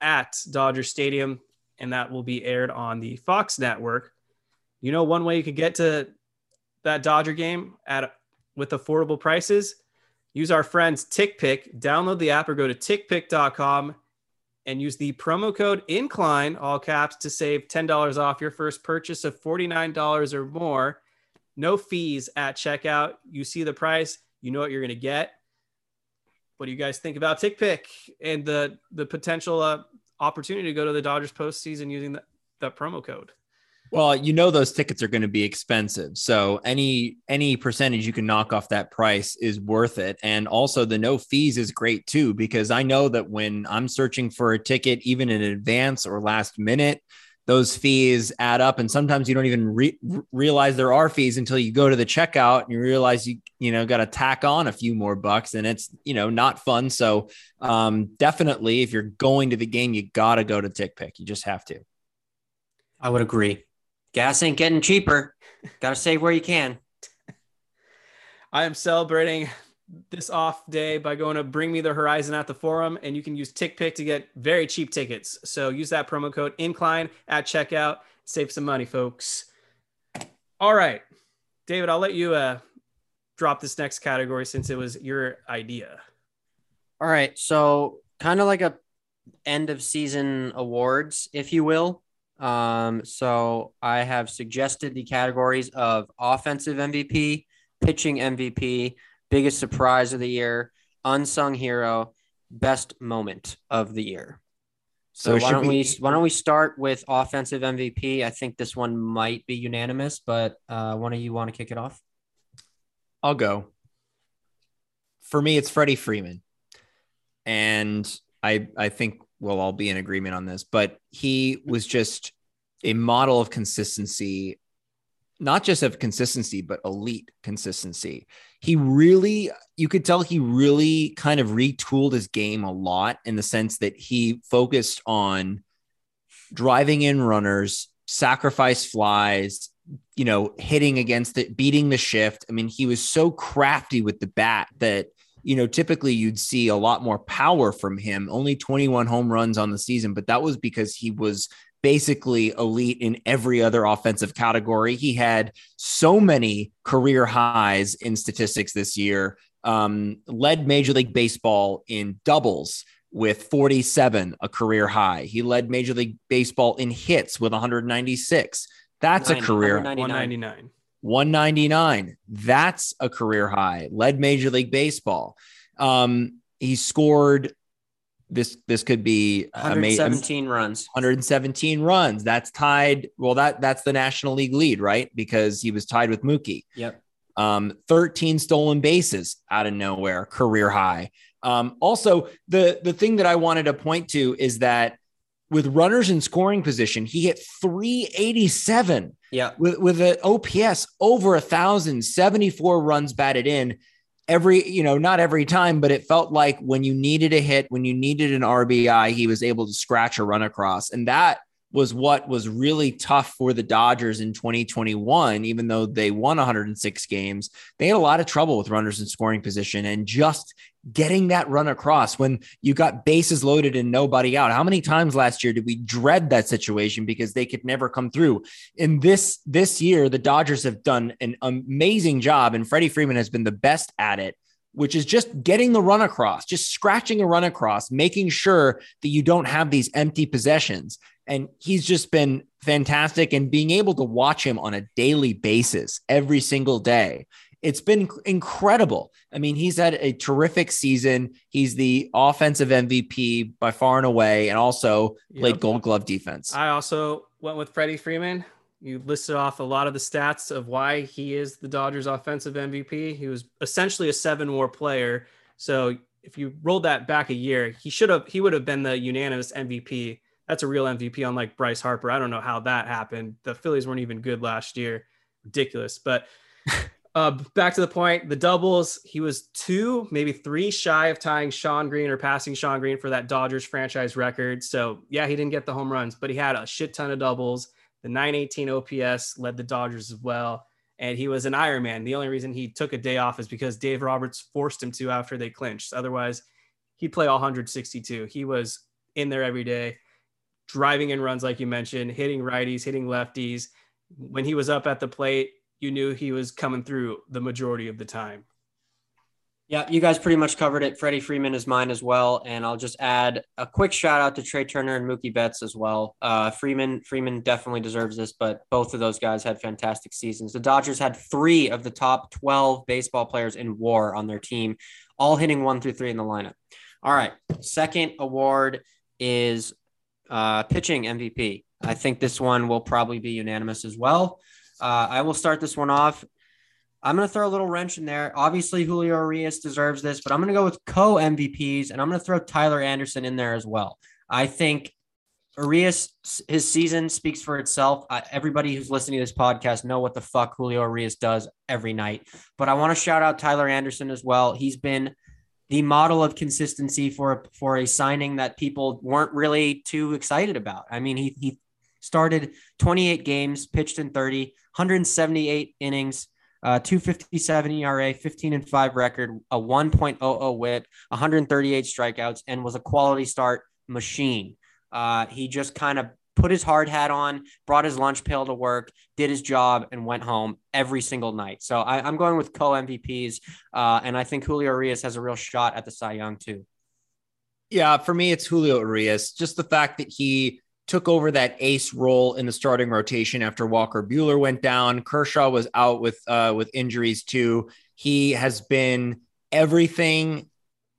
at Dodger Stadium, and that will be aired on the Fox network. You know, one way you could get to that Dodger game at with affordable prices use our friends TickPick. Download the app or go to tickpick.com and use the promo code INCLINE, all caps, to save $10 off your first purchase of $49 or more. No fees at checkout. You see the price, you know what you're going to get. what do you guys think about TickPick and the the potential uh, opportunity to go to the Dodgers postseason using that, that promo code? Well, you know those tickets are going to be expensive. So any any percentage you can knock off that price is worth it. And also the no fees is great too because I know that when I'm searching for a ticket even in advance or last minute, those fees add up and sometimes you don't even re- realize there are fees until you go to the checkout and you realize you you know got to tack on a few more bucks and it's you know not fun so um, definitely if you're going to the game you got to go to tick pick you just have to i would agree gas ain't getting cheaper got to save where you can i am celebrating this off day by going to Bring Me the Horizon at the forum, and you can use TickPick to get very cheap tickets. So use that promo code Incline at checkout, save some money, folks. All right, David, I'll let you uh, drop this next category since it was your idea. All right, so kind of like a end of season awards, if you will. Um, so I have suggested the categories of offensive MVP, pitching MVP biggest surprise of the year, unsung hero, best moment of the year. So, so why don't we, we, why don't we start with offensive MVP? I think this one might be unanimous, but uh, one of you want to kick it off? I'll go. For me, it's Freddie Freeman, and I I think we'll all be in agreement on this. But he was just a model of consistency not just of consistency, but elite consistency. He really, you could tell he really kind of retooled his game a lot in the sense that he focused on driving in runners, sacrifice flies, you know, hitting against it, beating the shift. I mean, he was so crafty with the bat that, you know, typically you'd see a lot more power from him. Only 21 home runs on the season, but that was because he was basically elite in every other offensive category. He had so many career highs in statistics this year, um, led Major League Baseball in doubles with 47, a career high. He led Major League Baseball in hits with 196. That's 90, a career 199. 199. That's a career high. Led Major League Baseball. Um, he scored this this could be 117 runs. 117 runs. That's tied well that that's the national league lead right? Because he was tied with mookie. Yep. Um 13 stolen bases out of nowhere career high. Um also the the thing that i wanted to point to is that with runners in scoring position he hit 387 yeah with with an ops over a thousand 74 runs batted in every, you know, not every time, but it felt like when you needed a hit, when you needed an RBI, he was able to scratch a run across. And that was what was really tough for the Dodgers in 2021, even though they won 106 games. They had a lot of trouble with runners in scoring position and just getting that run across when you got bases loaded and nobody out. How many times last year did we dread that situation because they could never come through? In this this year, the Dodgers have done an amazing job and Freddie Freeman has been the best at it which is just getting the run across, just scratching a run across, making sure that you don't have these empty possessions. And he's just been fantastic and being able to watch him on a daily basis every single day it's been incredible. I mean, he's had a terrific season. He's the offensive MVP by far and away, and also played Gold Glove defense. I also went with Freddie Freeman. You listed off a lot of the stats of why he is the Dodgers' offensive MVP. He was essentially a seven-WAR player. So if you rolled that back a year, he should have he would have been the unanimous MVP. That's a real MVP, unlike Bryce Harper. I don't know how that happened. The Phillies weren't even good last year. Ridiculous. But Uh, back to the point, the doubles, he was two, maybe three shy of tying Shawn Green or passing Shawn Green for that Dodgers franchise record. So, yeah, he didn't get the home runs, but he had a shit ton of doubles. The 918 OPS led the Dodgers as well. And he was an Ironman. The only reason he took a day off is because Dave Roberts forced him to after they clinched. Otherwise, he'd play all 162. He was in there every day, driving in runs, like you mentioned, hitting righties, hitting lefties. When he was up at the plate, you knew he was coming through the majority of the time. Yeah, you guys pretty much covered it. Freddie Freeman is mine as well, and I'll just add a quick shout out to Trea Turner and Mookie Betts as well. Uh, Freeman Freeman definitely deserves this, but both of those guys had fantastic seasons. The Dodgers had three of the top twelve baseball players in WAR on their team, all hitting one through three in the lineup. All right, second award is uh, pitching MVP. I think this one will probably be unanimous as well. Uh, I will start this one off. I'm going to throw a little wrench in there. Obviously, Julio Urias deserves this, but I'm going to go with co MVPs and I'm going to throw Tyler Anderson in there as well. I think Urias, his season speaks for itself. Uh, everybody who's listening to this podcast know what the fuck Julio Urias does every night. But I want to shout out Tyler Anderson as well. He's been the model of consistency for for a signing that people weren't really too excited about. I mean, he he started 28 games, pitched in 30, 178 innings, uh, 257 ERA, 15 and 5 record, a 1.00 whip, 138 strikeouts, and was a quality start machine. Uh, he just kind of put his hard hat on, brought his lunch pail to work, did his job, and went home every single night. So I, am going with co MVPs, uh, and I think Julio Urias has a real shot at the Cy Young too. Yeah, for me, it's Julio Urias. Just the fact that he took over that ace role in the starting rotation after Walker Buehler went down. Kershaw was out with uh, with injuries too. He has been everything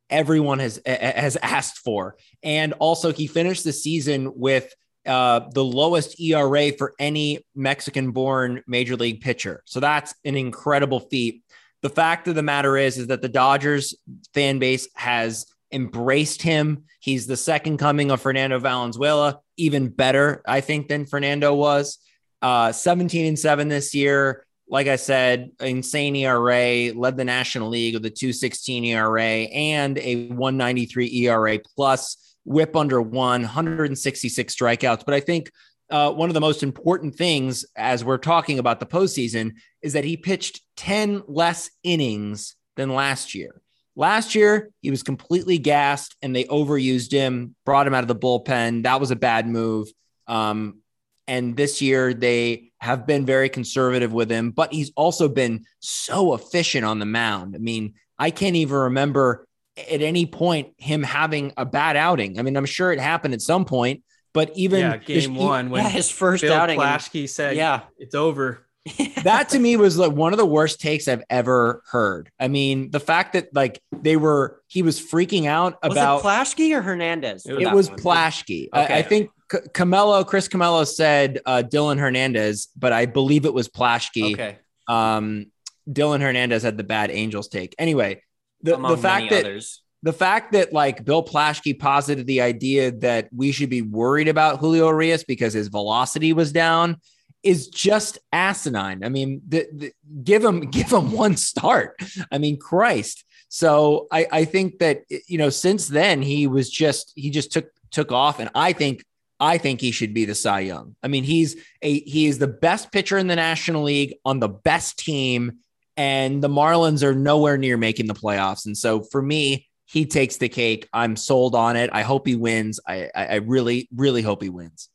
everyone has has asked for, and also he finished the season with uh, the lowest ERA for any Mexican-born major league pitcher. So that's an incredible feat. The fact of the matter is, is that the Dodgers fan base has embraced him. He's the second coming of Fernando Valenzuela, even better, I think, than Fernando was. Uh, 17 and 7 this year. Like I said, insane ERA, led the National League with a 216 ERA and a 193 ERA plus, whip under one, 166 strikeouts. But I think uh, one of the most important things as we're talking about the postseason is that he pitched 10 less innings than last year. Last year, he was completely gassed and they overused him, brought him out of the bullpen. That was a bad move. Um, and this year, they have been very conservative with him, but he's also been so efficient on the mound. I mean, I can't even remember at any point him having a bad outing. I mean, I'm sure it happened at some point, but even yeah, game one when yeah, his first Bill outing, Plaschke said, "Yeah, it's over." that to me was like one of the worst takes I've ever heard. I mean, the fact that like they were, he was freaking out about was it Plaschke or Hernandez. It was one? Plaschke. Okay. I, I, think C- Camelo, Chris Camelo said uh, Dylan Hernandez, but I believe it was Plaschke. Okay. Um, Dylan Hernandez had the bad Angels take. Anyway, the, the fact that others. the fact that like Bill Plaschke posited the idea that we should be worried about Julio Urias because his velocity was down is just asinine. I mean, the, the, give him give him one start. I mean, Christ. So I, I think that you know since then he was just he just took took off, and I think I think he should be the Cy Young. I mean, he's a he is the best pitcher in the National League on the best team, and the Marlins are nowhere near making the playoffs. And so for me, he takes the cake. I'm sold on it. I hope he wins. I I, I really really hope he wins.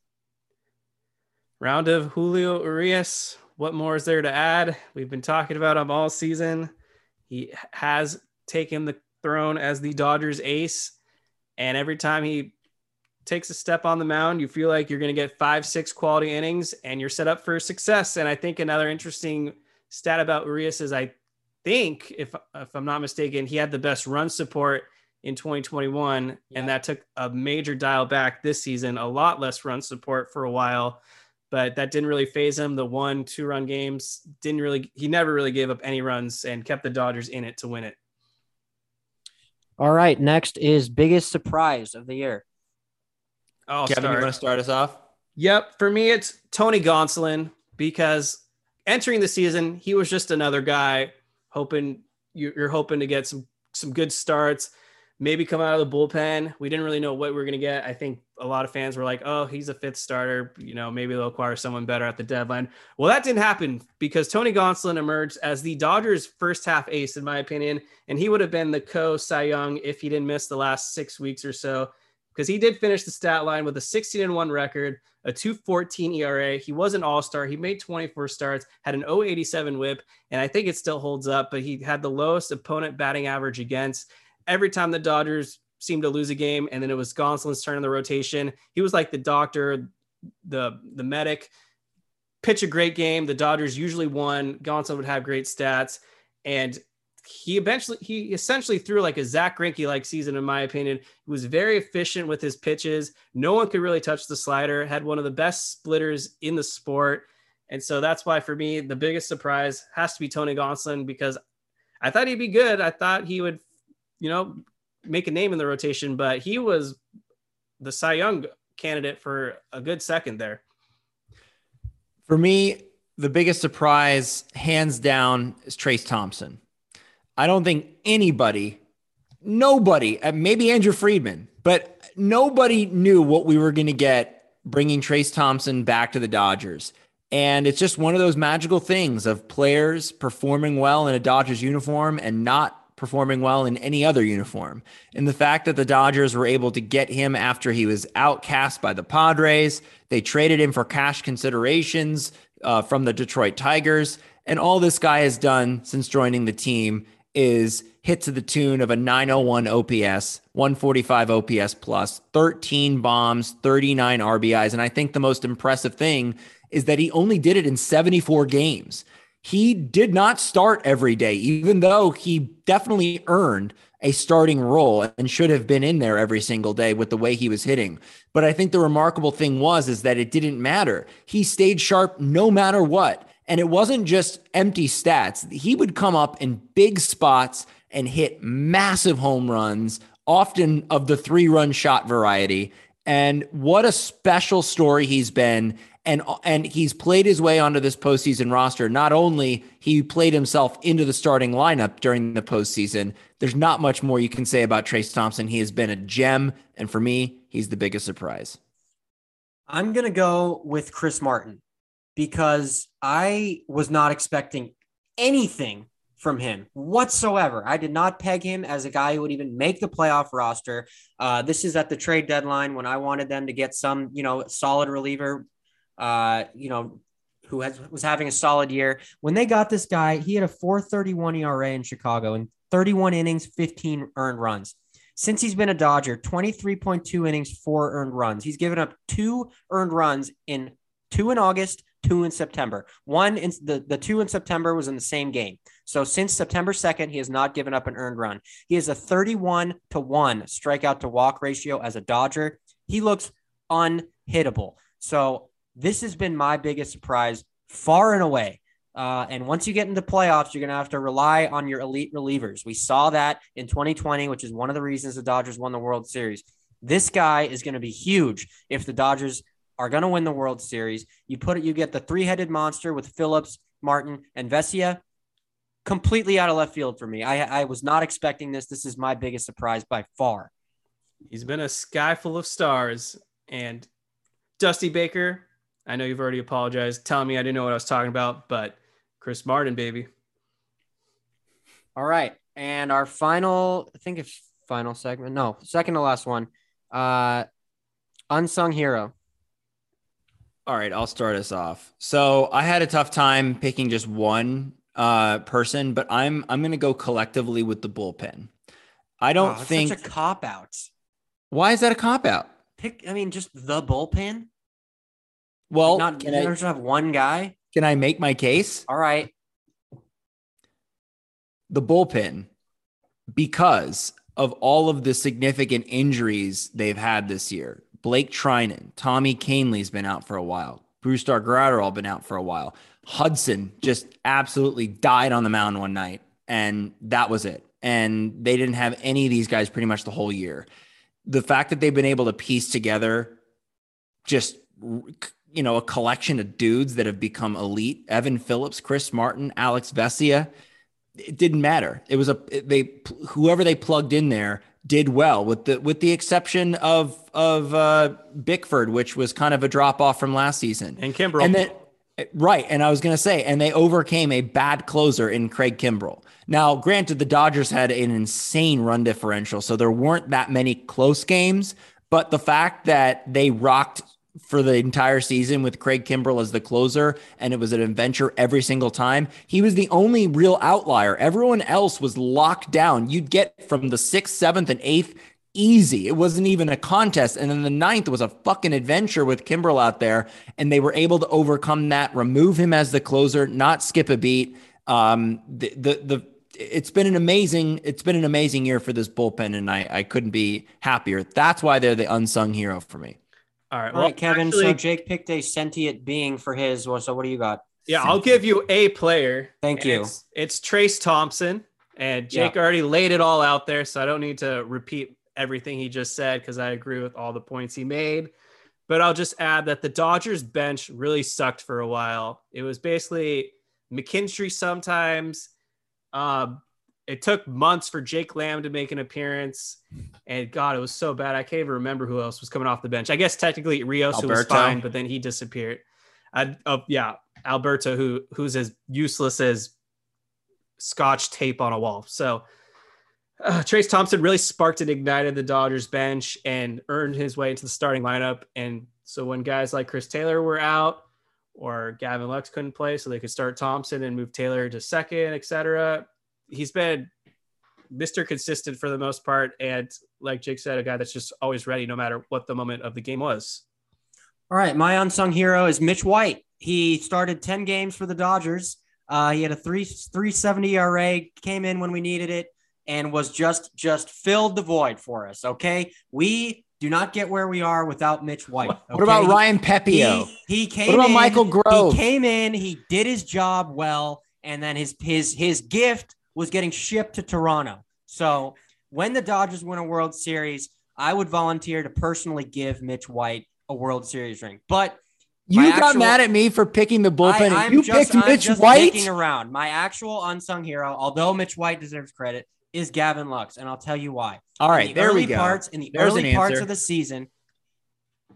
Round of Julio Urias. What more is there to add? We've been talking about him all season. He has taken the throne as the Dodgers ace. And every time he takes a step on the mound, you feel like you're going to get five, six quality innings and you're set up for success. And I think another interesting stat about Urias is I think, if, if I'm not mistaken, he had the best run support in 2021. Yeah. And that took a major dial back this season, a lot less run support for a while but that didn't really phase him. The one, two run games didn't really, he never really gave up any runs and kept the Dodgers in it to win it. All right. Next is biggest surprise of the year. Oh, Kevin, start. you want to start us off? Yep. For me, it's Tony Gonsolin because entering the season, he was just another guy hoping you're hoping to get some some good starts maybe come out of the bullpen. We didn't really know what we were going to get. I think a lot of fans were like, oh, he's a fifth starter. You know, maybe they'll acquire someone better at the deadline. Well, that didn't happen because Tony Gonsolin emerged as the Dodgers' first half ace, in my opinion. And he would have been the co Cy Young if he didn't miss the last six weeks or so. because he did finish the stat line with a 16 and 1 record, a 214 ERA. He was an all star. He made 24 starts, had an 087 whip, and I think it still holds up, but he had the lowest opponent batting average against. Every time the Dodgers seemed to lose a game, and then it was Gonsolin's turn in the rotation, he was like the doctor, the, the medic. Pitch a great game. The Dodgers usually won. Gonsolin would have great stats. And he eventually he essentially threw like a Zack Greinke like season in my opinion. He was very efficient with his pitches. No one could really touch the slider. Had one of the best splitters in the sport, and so that's why for me the biggest surprise has to be Tony Gonsolin because I thought he'd be good. I thought he would, you know, make a name in the rotation, but he was the Cy Young candidate for a good second there. For me, the biggest surprise, hands down, is Trayce Thompson. I don't think anybody, nobody, uh, maybe Andrew Friedman, but nobody knew what we were going to get bringing Trayce Thompson back to the Dodgers. And it's just one of those magical things of players performing well in a Dodgers uniform and not performing well in any other uniform. And the fact that the Dodgers were able to get him after he was outcast by the Padres, they traded him for cash considerations uh, from the Detroit Tigers. And all this guy has done since joining the team is hit to the tune of a 901 OPS, 145 OPS plus, 13 bombs, 39 RBIs. And I think the most impressive thing is that he only did it in 74 games. He did not start every day, even though he definitely earned a starting role and should have been in there every single day with the way he was hitting. But I think the remarkable thing was is that it didn't matter. He stayed sharp no matter what. And it wasn't just empty stats. He would come up in big spots and hit massive home runs, often of the three run shot variety. And what a special story he's been. And, and he's played his way onto this postseason roster. Not only he played himself into the starting lineup during the postseason, there's not much more you can say about Trayce Thompson. He has been a gem. And for me, he's the biggest surprise. I'm to go with Chris Martin because I was not expecting anything from him whatsoever. I did not peg him as a guy who would even make the playoff roster. Uh, this is at the trade deadline when I wanted them to get some, you know, solid reliever, uh, you know, who has, was having a solid year. When they got this guy, he had a 431 ERA in Chicago and 31 innings, 15 earned runs. Since he's been a Dodger, 23.2 innings, four earned runs. He's given up two earned runs in two in August, two in September. One in the, the two in September was in the same game. So since September 2nd, he has not given up an earned run. He has a 31 to 1 strikeout to walk ratio as a Dodger. He looks unhittable. So this has been my biggest surprise far and away. Uh, and once you get into playoffs, you're going to have to rely on your elite relievers. We saw that in 2020, which is one of the reasons the Dodgers won the World Series. This guy is going to be huge if the Dodgers are going to win the World Series. You put it, you get the three headed monster with Phillips, Martin, and Vesia. Completely out of left field for me. I, I was not expecting this. This is my biggest surprise by far. He's been a sky full of stars. And Dusty Baker, I know you've already apologized, telling me I didn't know what I was talking about, but Chris Martin, baby. All right. And our final, I think it's final segment. No, second to last one. Uh unsung hero. All right, I'll start us off. So I had a tough time picking just one uh, person, but I'm I'm going to go collectively with the bullpen. I don't oh, think such a cop out. Why is that a cop out? Pick. I mean, just the bullpen. Well, not can I just have one guy? Can I make my case? All right. The bullpen, because of all of the significant injuries they've had this year, Blake Treinen, Tommy Kahnle's been out for a while. Bruce Brusdar all been out for a while. Hudson just absolutely died on the mound one night, and that was it. And they didn't have any of these guys pretty much the whole year. The fact that they've been able to piece together just you know a collection of dudes that have become elite evan phillips chris martin alex vesia it didn't matter it was a they whoever they plugged in there did well with the with the exception of of uh, Bickford, which was kind of a drop off from last season, and Kimbrel. And then right, and I was going to say, and they overcame a bad closer in Craig Kimbrel. Now, granted, the Dodgers had an insane run differential, so there weren't that many close games. But the fact that they rocked for the entire season with Craig Kimbrel as the closer, and it was an adventure every single time. He was the only real outlier. Everyone else was locked down. You'd get from the sixth, seventh, and eighth easy. It wasn't even a contest. And then the ninth was a fucking adventure with Kimbrel out there, and they were able to overcome that, remove him as the closer, not skip a beat. Um, the the the it's been an amazing it's been an amazing year for this bullpen, and I I couldn't be happier. That's why they're the unsung hero for me. All right. All Well, right, Kevin. actually- so Jake picked a sentient being for his. Well, so what do you got? yeah, I'll give you a player. Thank you. It's, it's Trayce Thompson, and Jake Yeah. already laid it all out there, so I don't need to repeat everything he just said because I agree with all the points he made. But I'll just add that the Dodgers bench really sucked for a while. It was basically McKinstry sometimes. Um, it took months for Jake Lamb to make an appearance, and God, it was so bad. I can't even remember who else was coming off the bench. I guess technically Rios who was fine, but then he disappeared. I, oh yeah, Alberto, who who's as useless as Scotch tape on a wall. So uh, Trayce Thompson really sparked and ignited the Dodgers bench and earned his way into the starting lineup. And so when guys like Chris Taylor were out or Gavin Lux couldn't play, so they could start Thompson and move Taylor to second, etc. He's been Mr. Consistent for the most part, and like Jake said, a guy that's just always ready, no matter what the moment of the game was. All right, my unsung hero is Mitch White. He started 10 games for the Dodgers. Uh, he had a 3 370 ERA, came in when we needed it, and was just just filled the void for us. Okay. We do not get where we are without Mitch White. What about Ryan Pepiot? He, he came What about in, Michael Grove? He came in, he did his job well, and then his his his gift was getting shipped to Toronto. So when the Dodgers win a World Series, I would volunteer to personally give Mitch White a World Series ring. But you got actual- mad at me for picking the bullpen. I, you just, picked I'm Mitch just White. around. My actual unsung hero, although Mitch White deserves credit, is Gavin Lux, and I'll tell you why. All right, the there early we go. Parts in the There's early an parts of the season,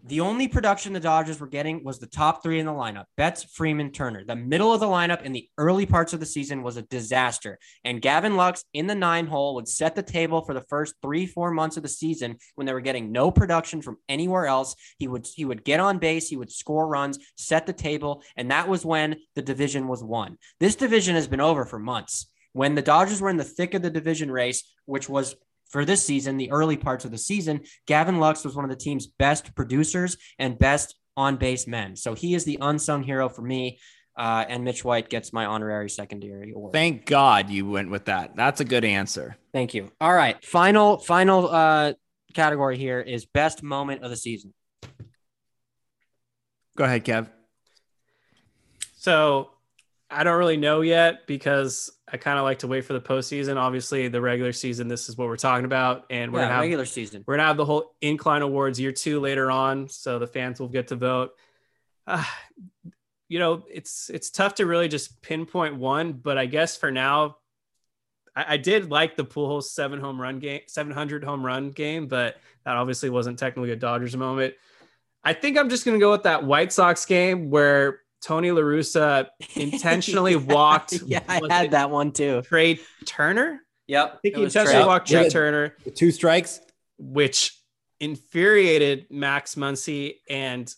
the only production the Dodgers were getting was the top three in the lineup: Betts, Freeman, Turner. The middle of the lineup in the early parts of the season was a disaster, and Gavin Lux in the nine hole would set the table for the first three, four months of the season when they were getting no production from anywhere else. He would he would get on base, he would score runs, set the table, and that was when the division was won. This division has been over for months. When the Dodgers were in the thick of the division race, which was for this season, the early parts of the season, Gavin Lux was one of the team's best producers and best on base men. So he is the unsung hero for me. Uh, and Mitch White gets my honorary secondary award. Thank God you went with that. That's a good answer. Thank you. All right. Final, final uh, category here is best moment of the season. Go ahead, Kev. So I don't really know yet because I kind of like to wait for the postseason. Obviously, the regular season, this is what we're talking about, and we're Yeah, gonna have regular season. we're gonna have the whole Incline Awards year two later on, so the fans will get to vote. Uh, you know, it's it's tough to really just pinpoint one, but I guess for now, I, I did like the pool seven home run game, seven hundred home run game, but that obviously wasn't technically a Dodgers moment. I think I'm just gonna go with that White Sox game where Tony La Russa intentionally walked. yeah, I had it that one too. Trea Turner. Yep. I think he intentionally Trea. walked Trea Yeah. Turner With two strikes. which infuriated Max Muncy. And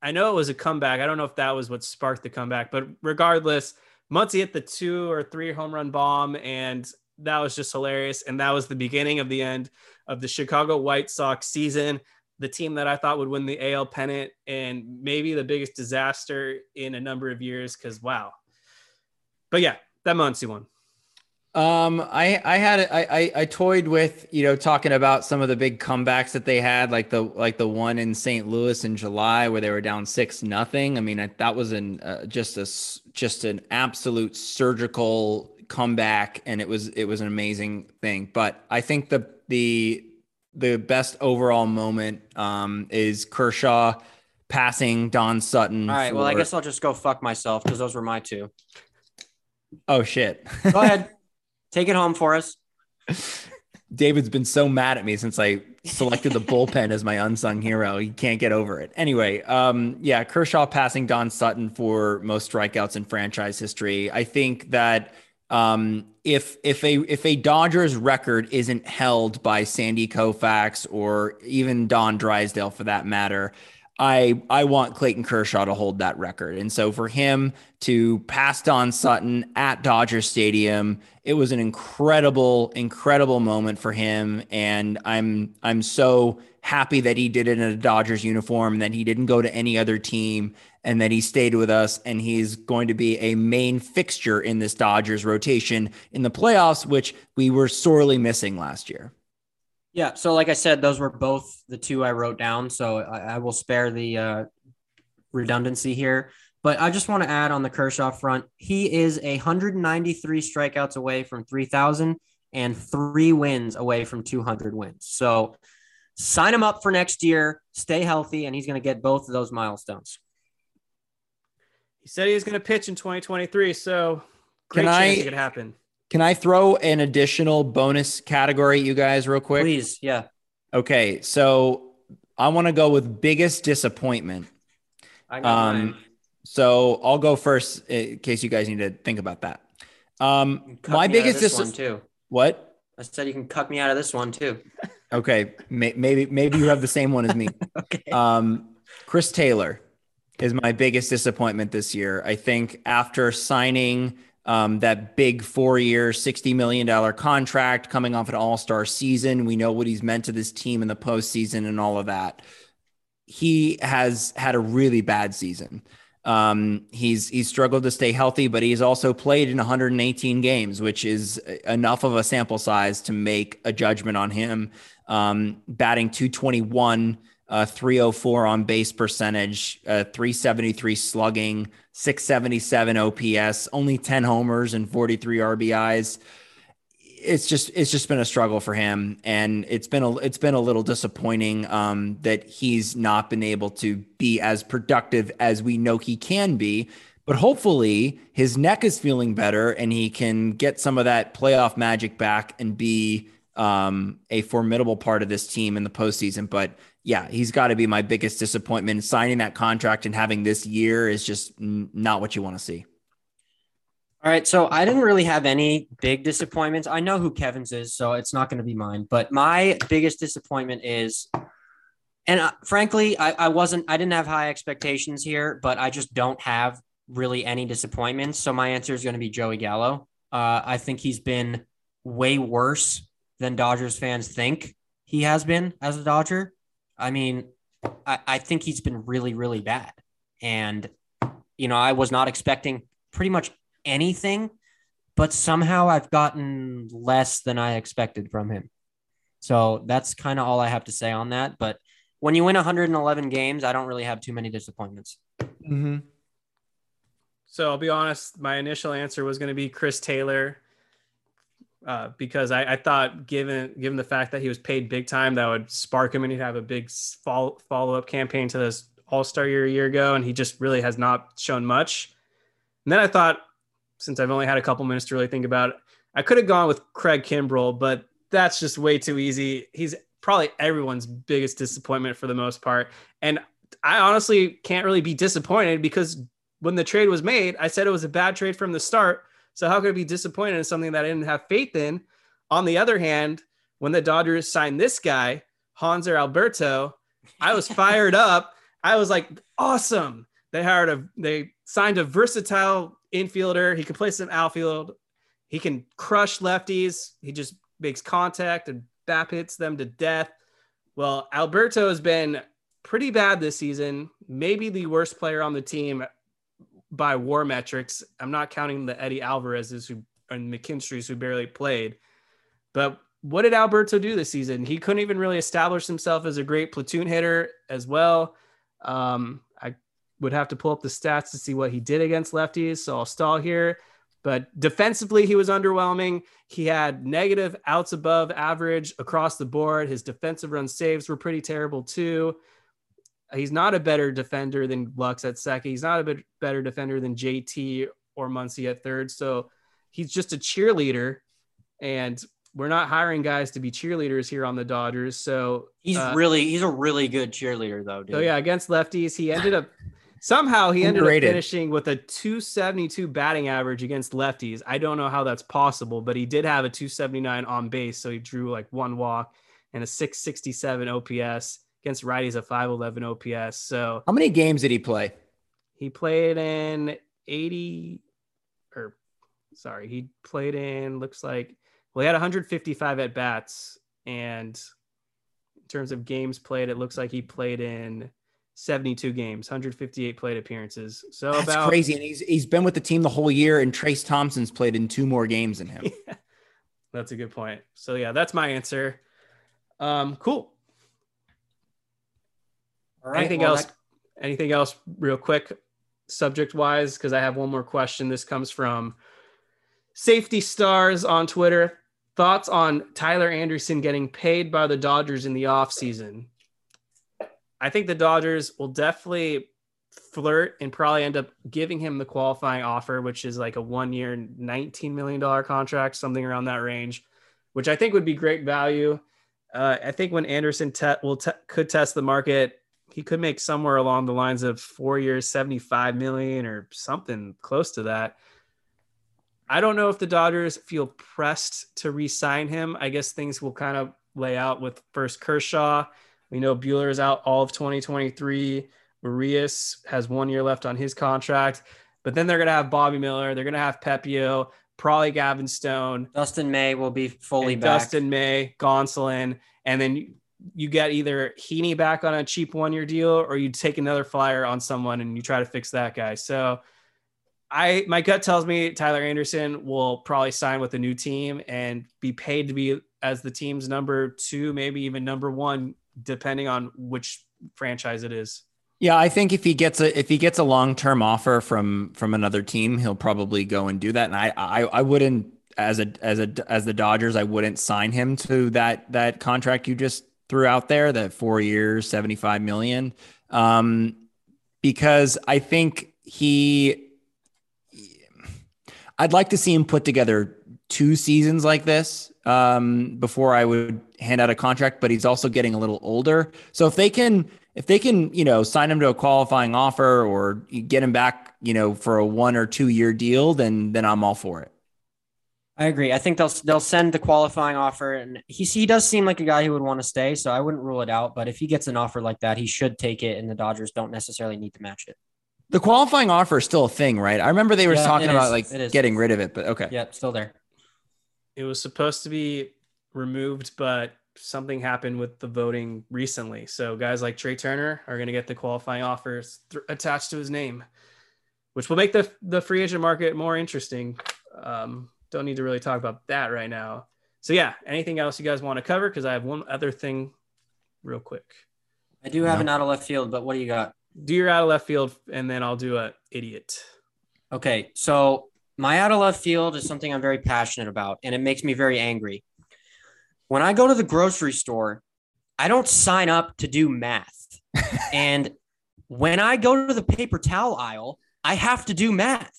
I know it was a comeback. I don't know if that was what sparked the comeback, but regardless, Muncy hit the two or three home run bomb, and that was just hilarious. And that was the beginning of the end of the Chicago White Sox season. The team that I thought would win the AL pennant and maybe the biggest disaster in a number of years. Because wow, but yeah, that Muncy one. Um, I I had I, I I toyed with you know talking about some of the big comebacks that they had, like the like the one in St. Louis in July where they were down six nothing. I mean I, that was an uh, just a just an absolute surgical comeback, and it was it was an amazing thing. But I think the the the best overall moment um is Kershaw passing Don Sutton. All right. Well, I guess I'll just go fuck myself because those were my two. Oh shit. Go ahead. Take it home for us. David's been so mad at me since I selected the bullpen as my unsung hero. He can't get over it. Anyway, um, yeah, Kershaw passing Don Sutton for most strikeouts in franchise history. I think that um, if if a if a Dodgers record isn't held by Sandy Koufax or even Don Drysdale for that matter, I I want Clayton Kershaw to hold that record. And so for him to pass Don Sutton at Dodger Stadium, it was an incredible incredible moment for him and I'm I'm so happy that he did it in a Dodgers uniform that he didn't go to any other team and that he stayed with us and he's going to be a main fixture in this Dodgers rotation in the playoffs which we were sorely missing last year. Yeah. So, like I said, those were both the two I wrote down. So I, I will spare the uh, redundancy here. But I just want to add on the Kershaw front, he is 193 strikeouts away from 3,000 and three wins away from 200 wins. So sign him up for next year, stay healthy, and he's going to get both of those milestones. He said he was going to pitch in 2023. So great Can chance I- it could happen. Can I throw an additional bonus category you guys real quick? Please. Yeah. Okay, so I want to go with biggest disappointment. I got Um, mine. so I'll go first in case you guys need to think about that. Um, my me out of biggest this dis- one too. what? I said you can cut me out of this one too. Okay, may- maybe maybe you have the same one as me. Okay. Um, Chris Taylor is my biggest disappointment this year. I think after signing um, that big four year, $60 million contract coming off an all star season, we know what he's meant to this team in the postseason and all of that. He has had a really bad season. Um, he's he's struggled to stay healthy, but he's also played in 118 games, which is enough of a sample size to make a judgment on him. Um, batting 221, uh, 304 on base percentage, uh, 373 slugging, 677 OPS, only 10 homers and 43 RBIs. It's just it's just been a struggle for him, and it's been a it's been a little disappointing um, that he's not been able to be as productive as we know he can be. But hopefully, his neck is feeling better, and he can get some of that playoff magic back and be um, a formidable part of this team in the postseason. But yeah, he's got to be my biggest disappointment. Signing that contract and having this year is just not what you want to see. All right, so I didn't really have any big disappointments. I know who Kevin's is, so it's not going to be mine. But my biggest disappointment is, and uh, frankly, I, I wasn't, I didn't have high expectations here, but I just don't have really any disappointments. So my answer is going to be Joey Gallo. Uh, I think he's been way worse than Dodgers fans think he has been as a Dodger. I mean, I, I think he's been really, really bad. And, you know, I was not expecting pretty much anything, but somehow I've gotten less than I expected from him. So that's kind of all I have to say on that. But when you win 111 games, I don't really have too many disappointments. Mm-hmm. So I'll be honest, my initial answer was going to be Chris Taylor. Uh, because I, I thought, given given the fact that he was paid big time, that would spark him and he'd have a big follow follow up campaign to this All Star year a year ago, and he just really has not shown much. And then I thought, since I've only had a couple minutes to really think about it, I could have gone with Craig Kimbrel, but that's just way too easy. He's probably everyone's biggest disappointment for the most part, and I honestly can't really be disappointed because when the trade was made, I said it was a bad trade from the start. So how could I be disappointed in something that I didn't have faith in? On the other hand, when the Dodgers signed this guy, Hanser Alberto, I was fired up. I was like, awesome. They hired a they signed a versatile infielder. He can play some outfield. He can crush lefties. He just makes contact and bap hits them to death. Well, Alberto has been pretty bad this season, maybe the worst player on the team by WAR metrics. I'm not counting the Eddy Alvarez's who and McKinstry's who barely played. But what did Alberto do this season? He couldn't even really establish himself as a great platoon hitter as well. Um, I would have to pull up the stats to see what he did against lefties, so I'll stall here. But defensively, he was underwhelming. He had negative outs above average across the board. His defensive run saves were pretty terrible too. He's not a better defender than Lux at second. He's not a bit better defender than JT or Muncy at third. So he's just a cheerleader. And we're not hiring guys to be cheerleaders here on the Dodgers. So He's uh, really, he's a really good cheerleader though, dude. so yeah, against lefties, he ended up Somehow he ended Underrated. up finishing with a 272 batting average against lefties. I don't know how that's possible, but he did have a 279 on base. So he drew like one walk and a 667 OPS against righties, a 511 OPS. So How many games did he play? he played in 80 or sorry, he played in looks like well, he had 155 at bats. And in terms of games played, it looks like he played in 72 games, 158 plate appearances. So That's about crazy. And he's he's been with the team the whole year, and Trayce Thompson's played in two more games than him. That's a good point. So yeah, that's my answer. Um, cool. All right. anything well, else? that- Anything else, real quick, subject wise? Because I have one more question. This comes from Safety Stars on Twitter. Thoughts on Tyler Anderson getting paid by the Dodgers in the offseason? I think the Dodgers will definitely flirt and probably end up giving him the qualifying offer, which is like a one year, $19 million contract, something around that range, which I think would be great value. Uh, I think when Anderson te- will te- could test the market, he could make somewhere along the lines of four years, 75 million or something close to that. I don't know if the Dodgers feel pressed to re-sign him. I guess things will kind of lay out with first Kershaw. We know Buehler is out all of 2023. Marias has one year left on his contract, but then they're going to have Bobby Miller. They're going to have Pepiot, probably Gavin Stone, Dustin May will be fully back. Dustin May, Gonsolin, and then you, get either Heaney back on a cheap one year deal or you take another flyer on someone and you try to fix that guy. So I my gut tells me Tyler Anderson will probably sign with a new team and be paid to be as the team's number two, maybe even number one, depending on which franchise it is. Yeah, I think if he gets a if he gets a long term offer from from another team, he'll probably go and do that. And I I, I wouldn't as a as a as the Dodgers, I wouldn't sign him to that that contract you just threw out there, that four years, seventy five million, um, because I think he. I'd like to see him put together two seasons like this um, before I would hand out a contract. But he's also getting a little older, so if they can if they can, you know, sign him to a qualifying offer or get him back, you know, for a one or two year deal, then then I'm all for it. I agree. I think they'll they'll send the qualifying offer, and he he does seem like a guy who would want to stay. So I wouldn't rule it out. But if he gets an offer like that, he should take it, and the Dodgers don't necessarily need to match it. The qualifying offer is still a thing, right? I remember they were Yeah, talking about like getting rid of it, but okay. Yep, still there. It was supposed to be removed, but something happened with the voting recently. So guys like Trea Turner are going to get the qualifying offers th- attached to his name, which will make the the free agent market more interesting. Um, don't need to really talk about that right now. So yeah, anything else you guys want to cover? Because I have one other thing, real quick. I do have No. an out of left field, but what do you got? Do your out of left field, and then I'll do a idiot. Okay, so my out of left field is something I'm very passionate about, and it makes me very angry. When I go to the grocery store, I don't sign up to do math. and when I go to the paper towel aisle, I have to do math.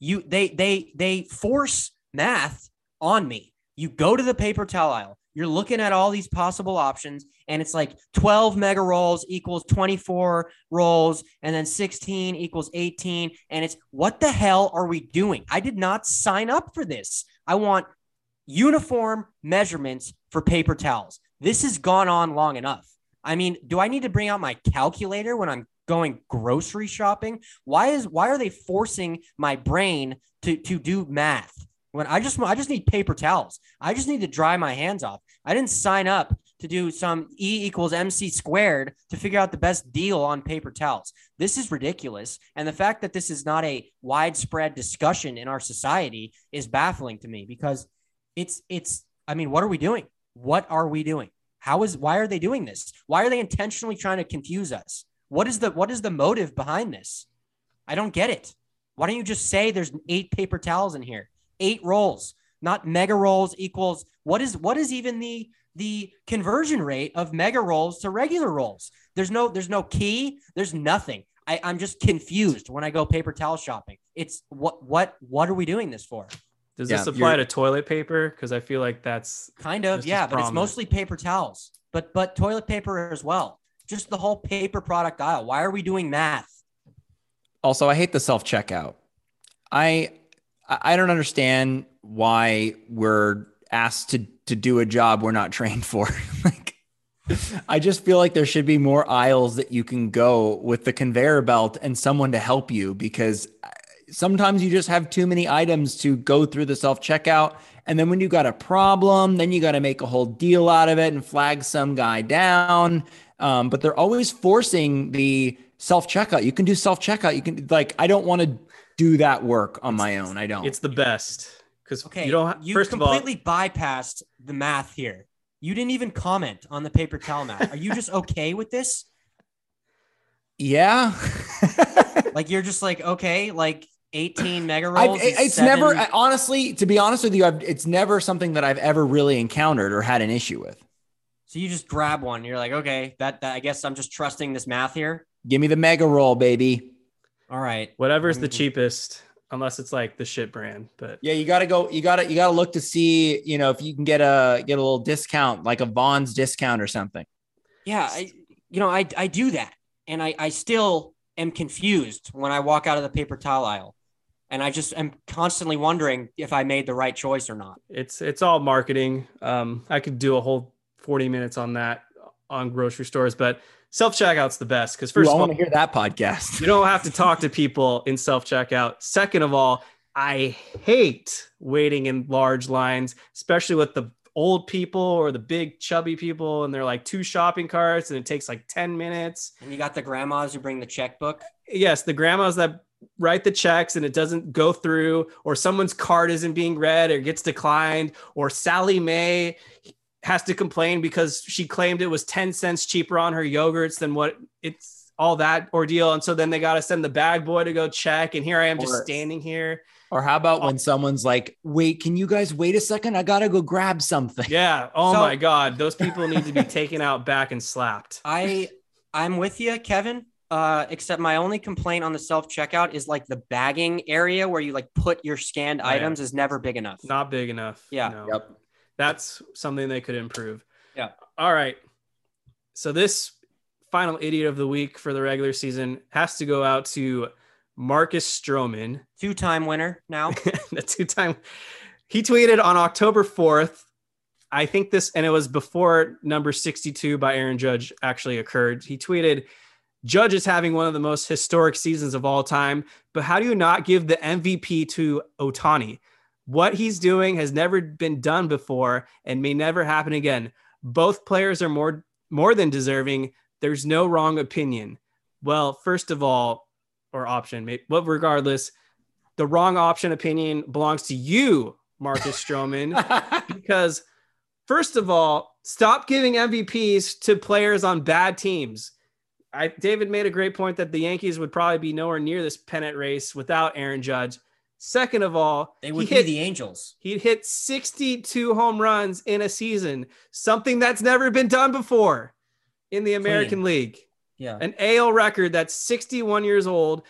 You they they they force math on me. You go to the paper towel aisle, you're looking at all these possible options, and it's like 12 mega rolls equals 24 rolls, and then 16 equals 18. And it's what the hell are we doing? I did not sign up for this. I want uniform measurements for paper towels. This has gone on long enough. I mean, do I need to bring out my calculator when I'm going grocery shopping? Why is why are they forcing my brain to to do math? When I just I just need paper towels. I just need to dry my hands off. I didn't sign up to do some E equals MC squared to figure out the best deal on paper towels. This is ridiculous. And the fact that this is not a widespread discussion in our society is baffling to me because it's it's I mean, what are we doing? What are we doing? How is why are they doing this? Why are they intentionally trying to confuse us? What is the what is the motive behind this? I don't get it. Why don't you just say there's eight paper towels in here? Eight rolls, not mega rolls equals what is what is even the the conversion rate of mega rolls to regular rolls? There's no there's no key, there's nothing. I, I'm just confused when I go paper towel shopping. It's what what what are we doing this for? Does Yeah, this apply to toilet paper? Because I feel like that's Kind of, yeah, but it's mostly paper towels, but but toilet paper as well. Just the whole paper product aisle. Why are we doing math? Also, I hate the self checkout. I I don't understand why we're asked to to do a job we're not trained for. like I just feel like there should be more aisles that you can go with the conveyor belt and someone to help you because sometimes you just have too many items to go through the self checkout. And then when you got a problem, then you got to make a whole deal out of it and flag some guy down. Um, but they're always forcing the self checkout. You can do self checkout. You can like I don't want to do that work on my own. I don't. It's the best because Okay, you don't. you first of all, completely bypassed the math here. You didn't even comment on the paper towel math. Are you just okay with this? yeah. Like you're just like okay, like 18 mega I've, rolls. is it's seven- never I- honestly, to be honest with you, I've, it's never something that I've ever really encountered or had an issue with. So you just grab one. You're like, okay, that, that I guess I'm just trusting this math here. Give me the mega roll, baby. All right. whatever's the Mm. cheapest, unless it's like the shit brand. But Yeah, you got to go. You got to you got to look to see, you know, if you can get a get a little discount, like a Vons discount or something. Yeah, I, you know, I I do that, and I I still am confused when I walk out of the paper towel aisle, and I just am constantly wondering if I made the right choice or not. it's it's all marketing. Um, I could do a whole forty minutes on that on grocery stores, but self checkout's the best because first I of all, want to hear that podcast. you don't have to talk to people in self checkout. Second of all, I hate waiting in large lines, especially with the old people or the big chubby people, and they're like two shopping carts, and it takes like ten minutes. And you got the grandmas who bring the checkbook. yes, the grandmas that write the checks and it doesn't go through, or someone's card isn't being read or gets declined, or Sally Mae has to complain because she claimed it was 10 cents cheaper on her yogurts than what it's all that ordeal. And so then they got to send the bag boy to go check. And here I am just Or- standing here. Or how about when someone's like, "Wait, can you guys wait a second? I gotta go grab something." Yeah. Oh So- my God. Those people need to be taken out back and slapped. I I'm with you, Kevin. Uh, except my only complaint on the self checkout is like the bagging area where you like put your scanned Oh, yeah. items is never big enough. Not big enough. Yeah. No. Yep. That's something they could improve. Yeah. All right. So this final idiot of the week for the regular season has to go out to Marcus Stroman, Two time winner now. the two-time. He tweeted on October 4th. I think this, and it was before number 62 by Aaron Judge actually occurred. He tweeted, Judge is having one of the most historic seasons of all time, but how do you not give the MVP to Ohtani? What he's doing has never been done before and may never happen again. Both players are more more than deserving. There's no wrong opinion. Well, first of all, or option, but regardless, the wrong option opinion belongs to you, Marcus Stroman, because first of all, stop giving MVPs to players on bad teams. I David made a great point that the Yankees would probably be nowhere near this pennant race without Aaron Judge. Second of all, They would be hit, the Angels. he hit 62 home runs in a season, something that's never been done before in the American League Yeah. an AL record that's 61 years old,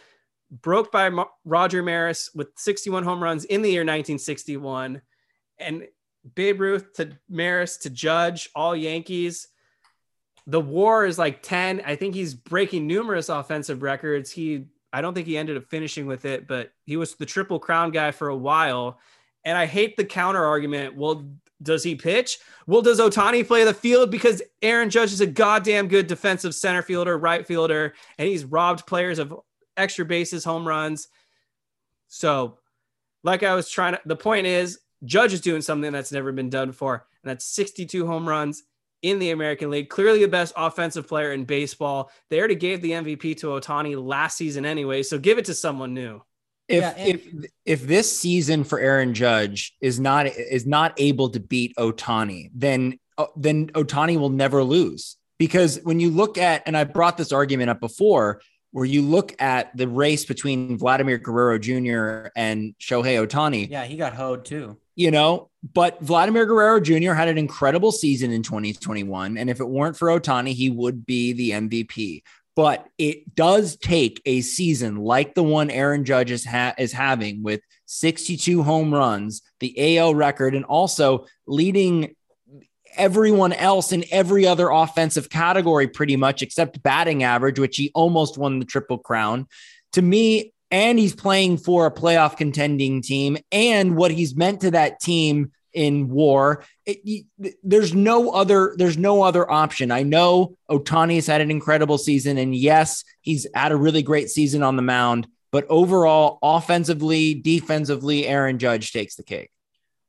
broke by Mo- Roger Maris with 61 home runs in the year 1961, and Babe Ruth to Maris to Judge, all Yankees. The WAR is like 10. I think he's breaking numerous offensive records. He, I don't think he ended up finishing with it, but he was the triple crown guy for a while. And I hate the counter argument. Well, does he pitch? Well, does Ohtani play the field? Because Aaron Judge is a goddamn good defensive center fielder, right fielder, and he's robbed players of extra bases, home runs. So, like I was trying to, the point is, Judge is doing something that's never been done before, and that's 62 home runs in the American League. Clearly, the best offensive player in baseball. They already gave the MVP to Ohtani last season anyway, so give it to someone new. If Yeah, and- if if this season for Aaron Judge is not is not able to beat Ohtani, then uh, then Ohtani will never lose because when you look at and I brought this argument up before, where you look at the race between Vladimir Guerrero Jr. and Shohei Ohtani, Yeah, he got hoed too. you know, but Vladimir Guerrero Jr. had an incredible season in 2021. And if it weren't for Ohtani, he would be the MVP. But it does take a season like the one Aaron Judge is, ha- is having with 62 home runs, the AL record, and also leading everyone else in every other offensive category, pretty much except batting average, which he almost won the triple crown. to me, and he's playing for a playoff contending team, and what he's meant to that team in WAR. It, there's no other there's no other option. I know Ohtani's had an incredible season, and yes, he's had a really great season on the mound. But overall, offensively, defensively, Aaron Judge takes the cake.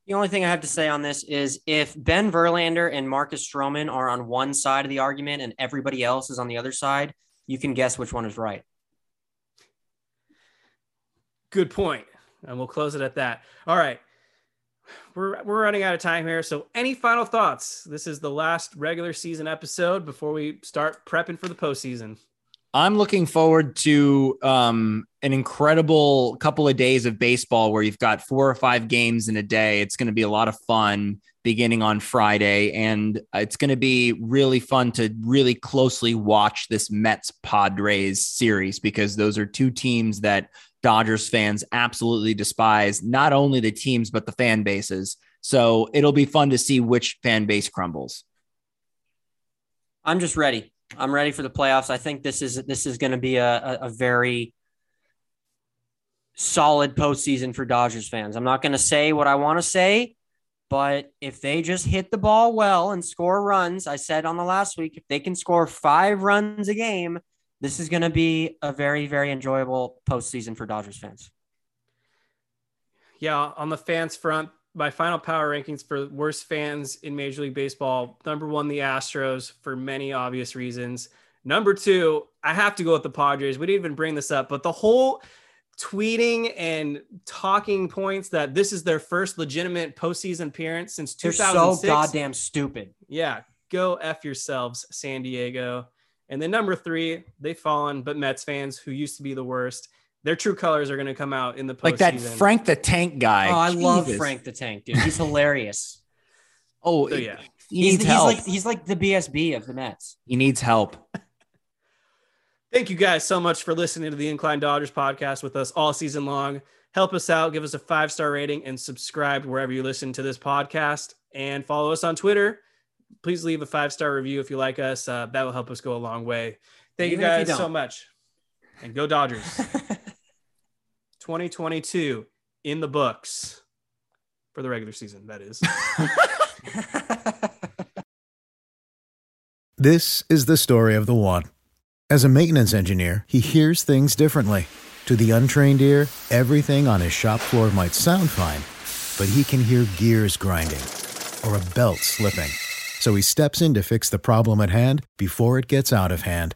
The only thing I have to say on this is if Ben Verlander and Marcus Stroman are on one side of the argument and everybody else is on the other side, you can guess which one is right. Good point. And we'll close it at that. All right we're we're running out of time here. So, any final thoughts? This is the last regular season episode before we start prepping for the postseason. I'm looking forward to um, an incredible couple of days of baseball where you've got four or five games in a day. It's going to be a lot of fun beginning on Friday, and it's going to be really fun to really closely watch this Mets Padres series because those are two teams that Dodgers fans absolutely despise not only the teams, but the fan bases. So it'll be fun to see which fan base crumbles. I'm just ready. I'm ready for the playoffs. I think this is this is going to be a, a, a very solid postseason for Dodgers fans. I'm not going to say what I want to say, but if they just hit the ball well and score runs, I said on the last week, if they can score five runs a game, this is going to be a very, very enjoyable postseason for Dodgers fans. Yeah, on the fans front, my final power rankings for worst fans in Major League Baseball number one, the Astros, for many obvious reasons. Number two, I have to go with the Padres. We didn't even bring this up, but the whole tweeting and talking points that this is their first legitimate postseason appearance since 2006. They're so goddamn stupid. Yeah, go F yourselves, San Diego. And then number three, they've fallen, but Mets fans who used to be the worst, their true colors are going to come out in the postseason. Like that Frank the Tank guy. Oh, I Jesus. love Frank the Tank, dude. He's hilarious. oh, so, yeah. He he's, he's like he's like the BSB of the Mets. He needs help. Thank you guys so much for listening to the Incline Dodgers podcast with us all season long. Help us out, give us a five star rating, and subscribe wherever you listen to this podcast. And follow us on Twitter please leave a five star review if you like us. Uh, that will help us go a long way. Thank Even you guys you so much. And go Dodgers. 2022 in the books for the regular season, that is. this is the story of the one. As a maintenance engineer, he hears things differently. To the untrained ear, everything on his shop floor might sound fine, but he can hear gears grinding or a belt slipping. So he steps in to fix the problem at hand before it gets out of hand.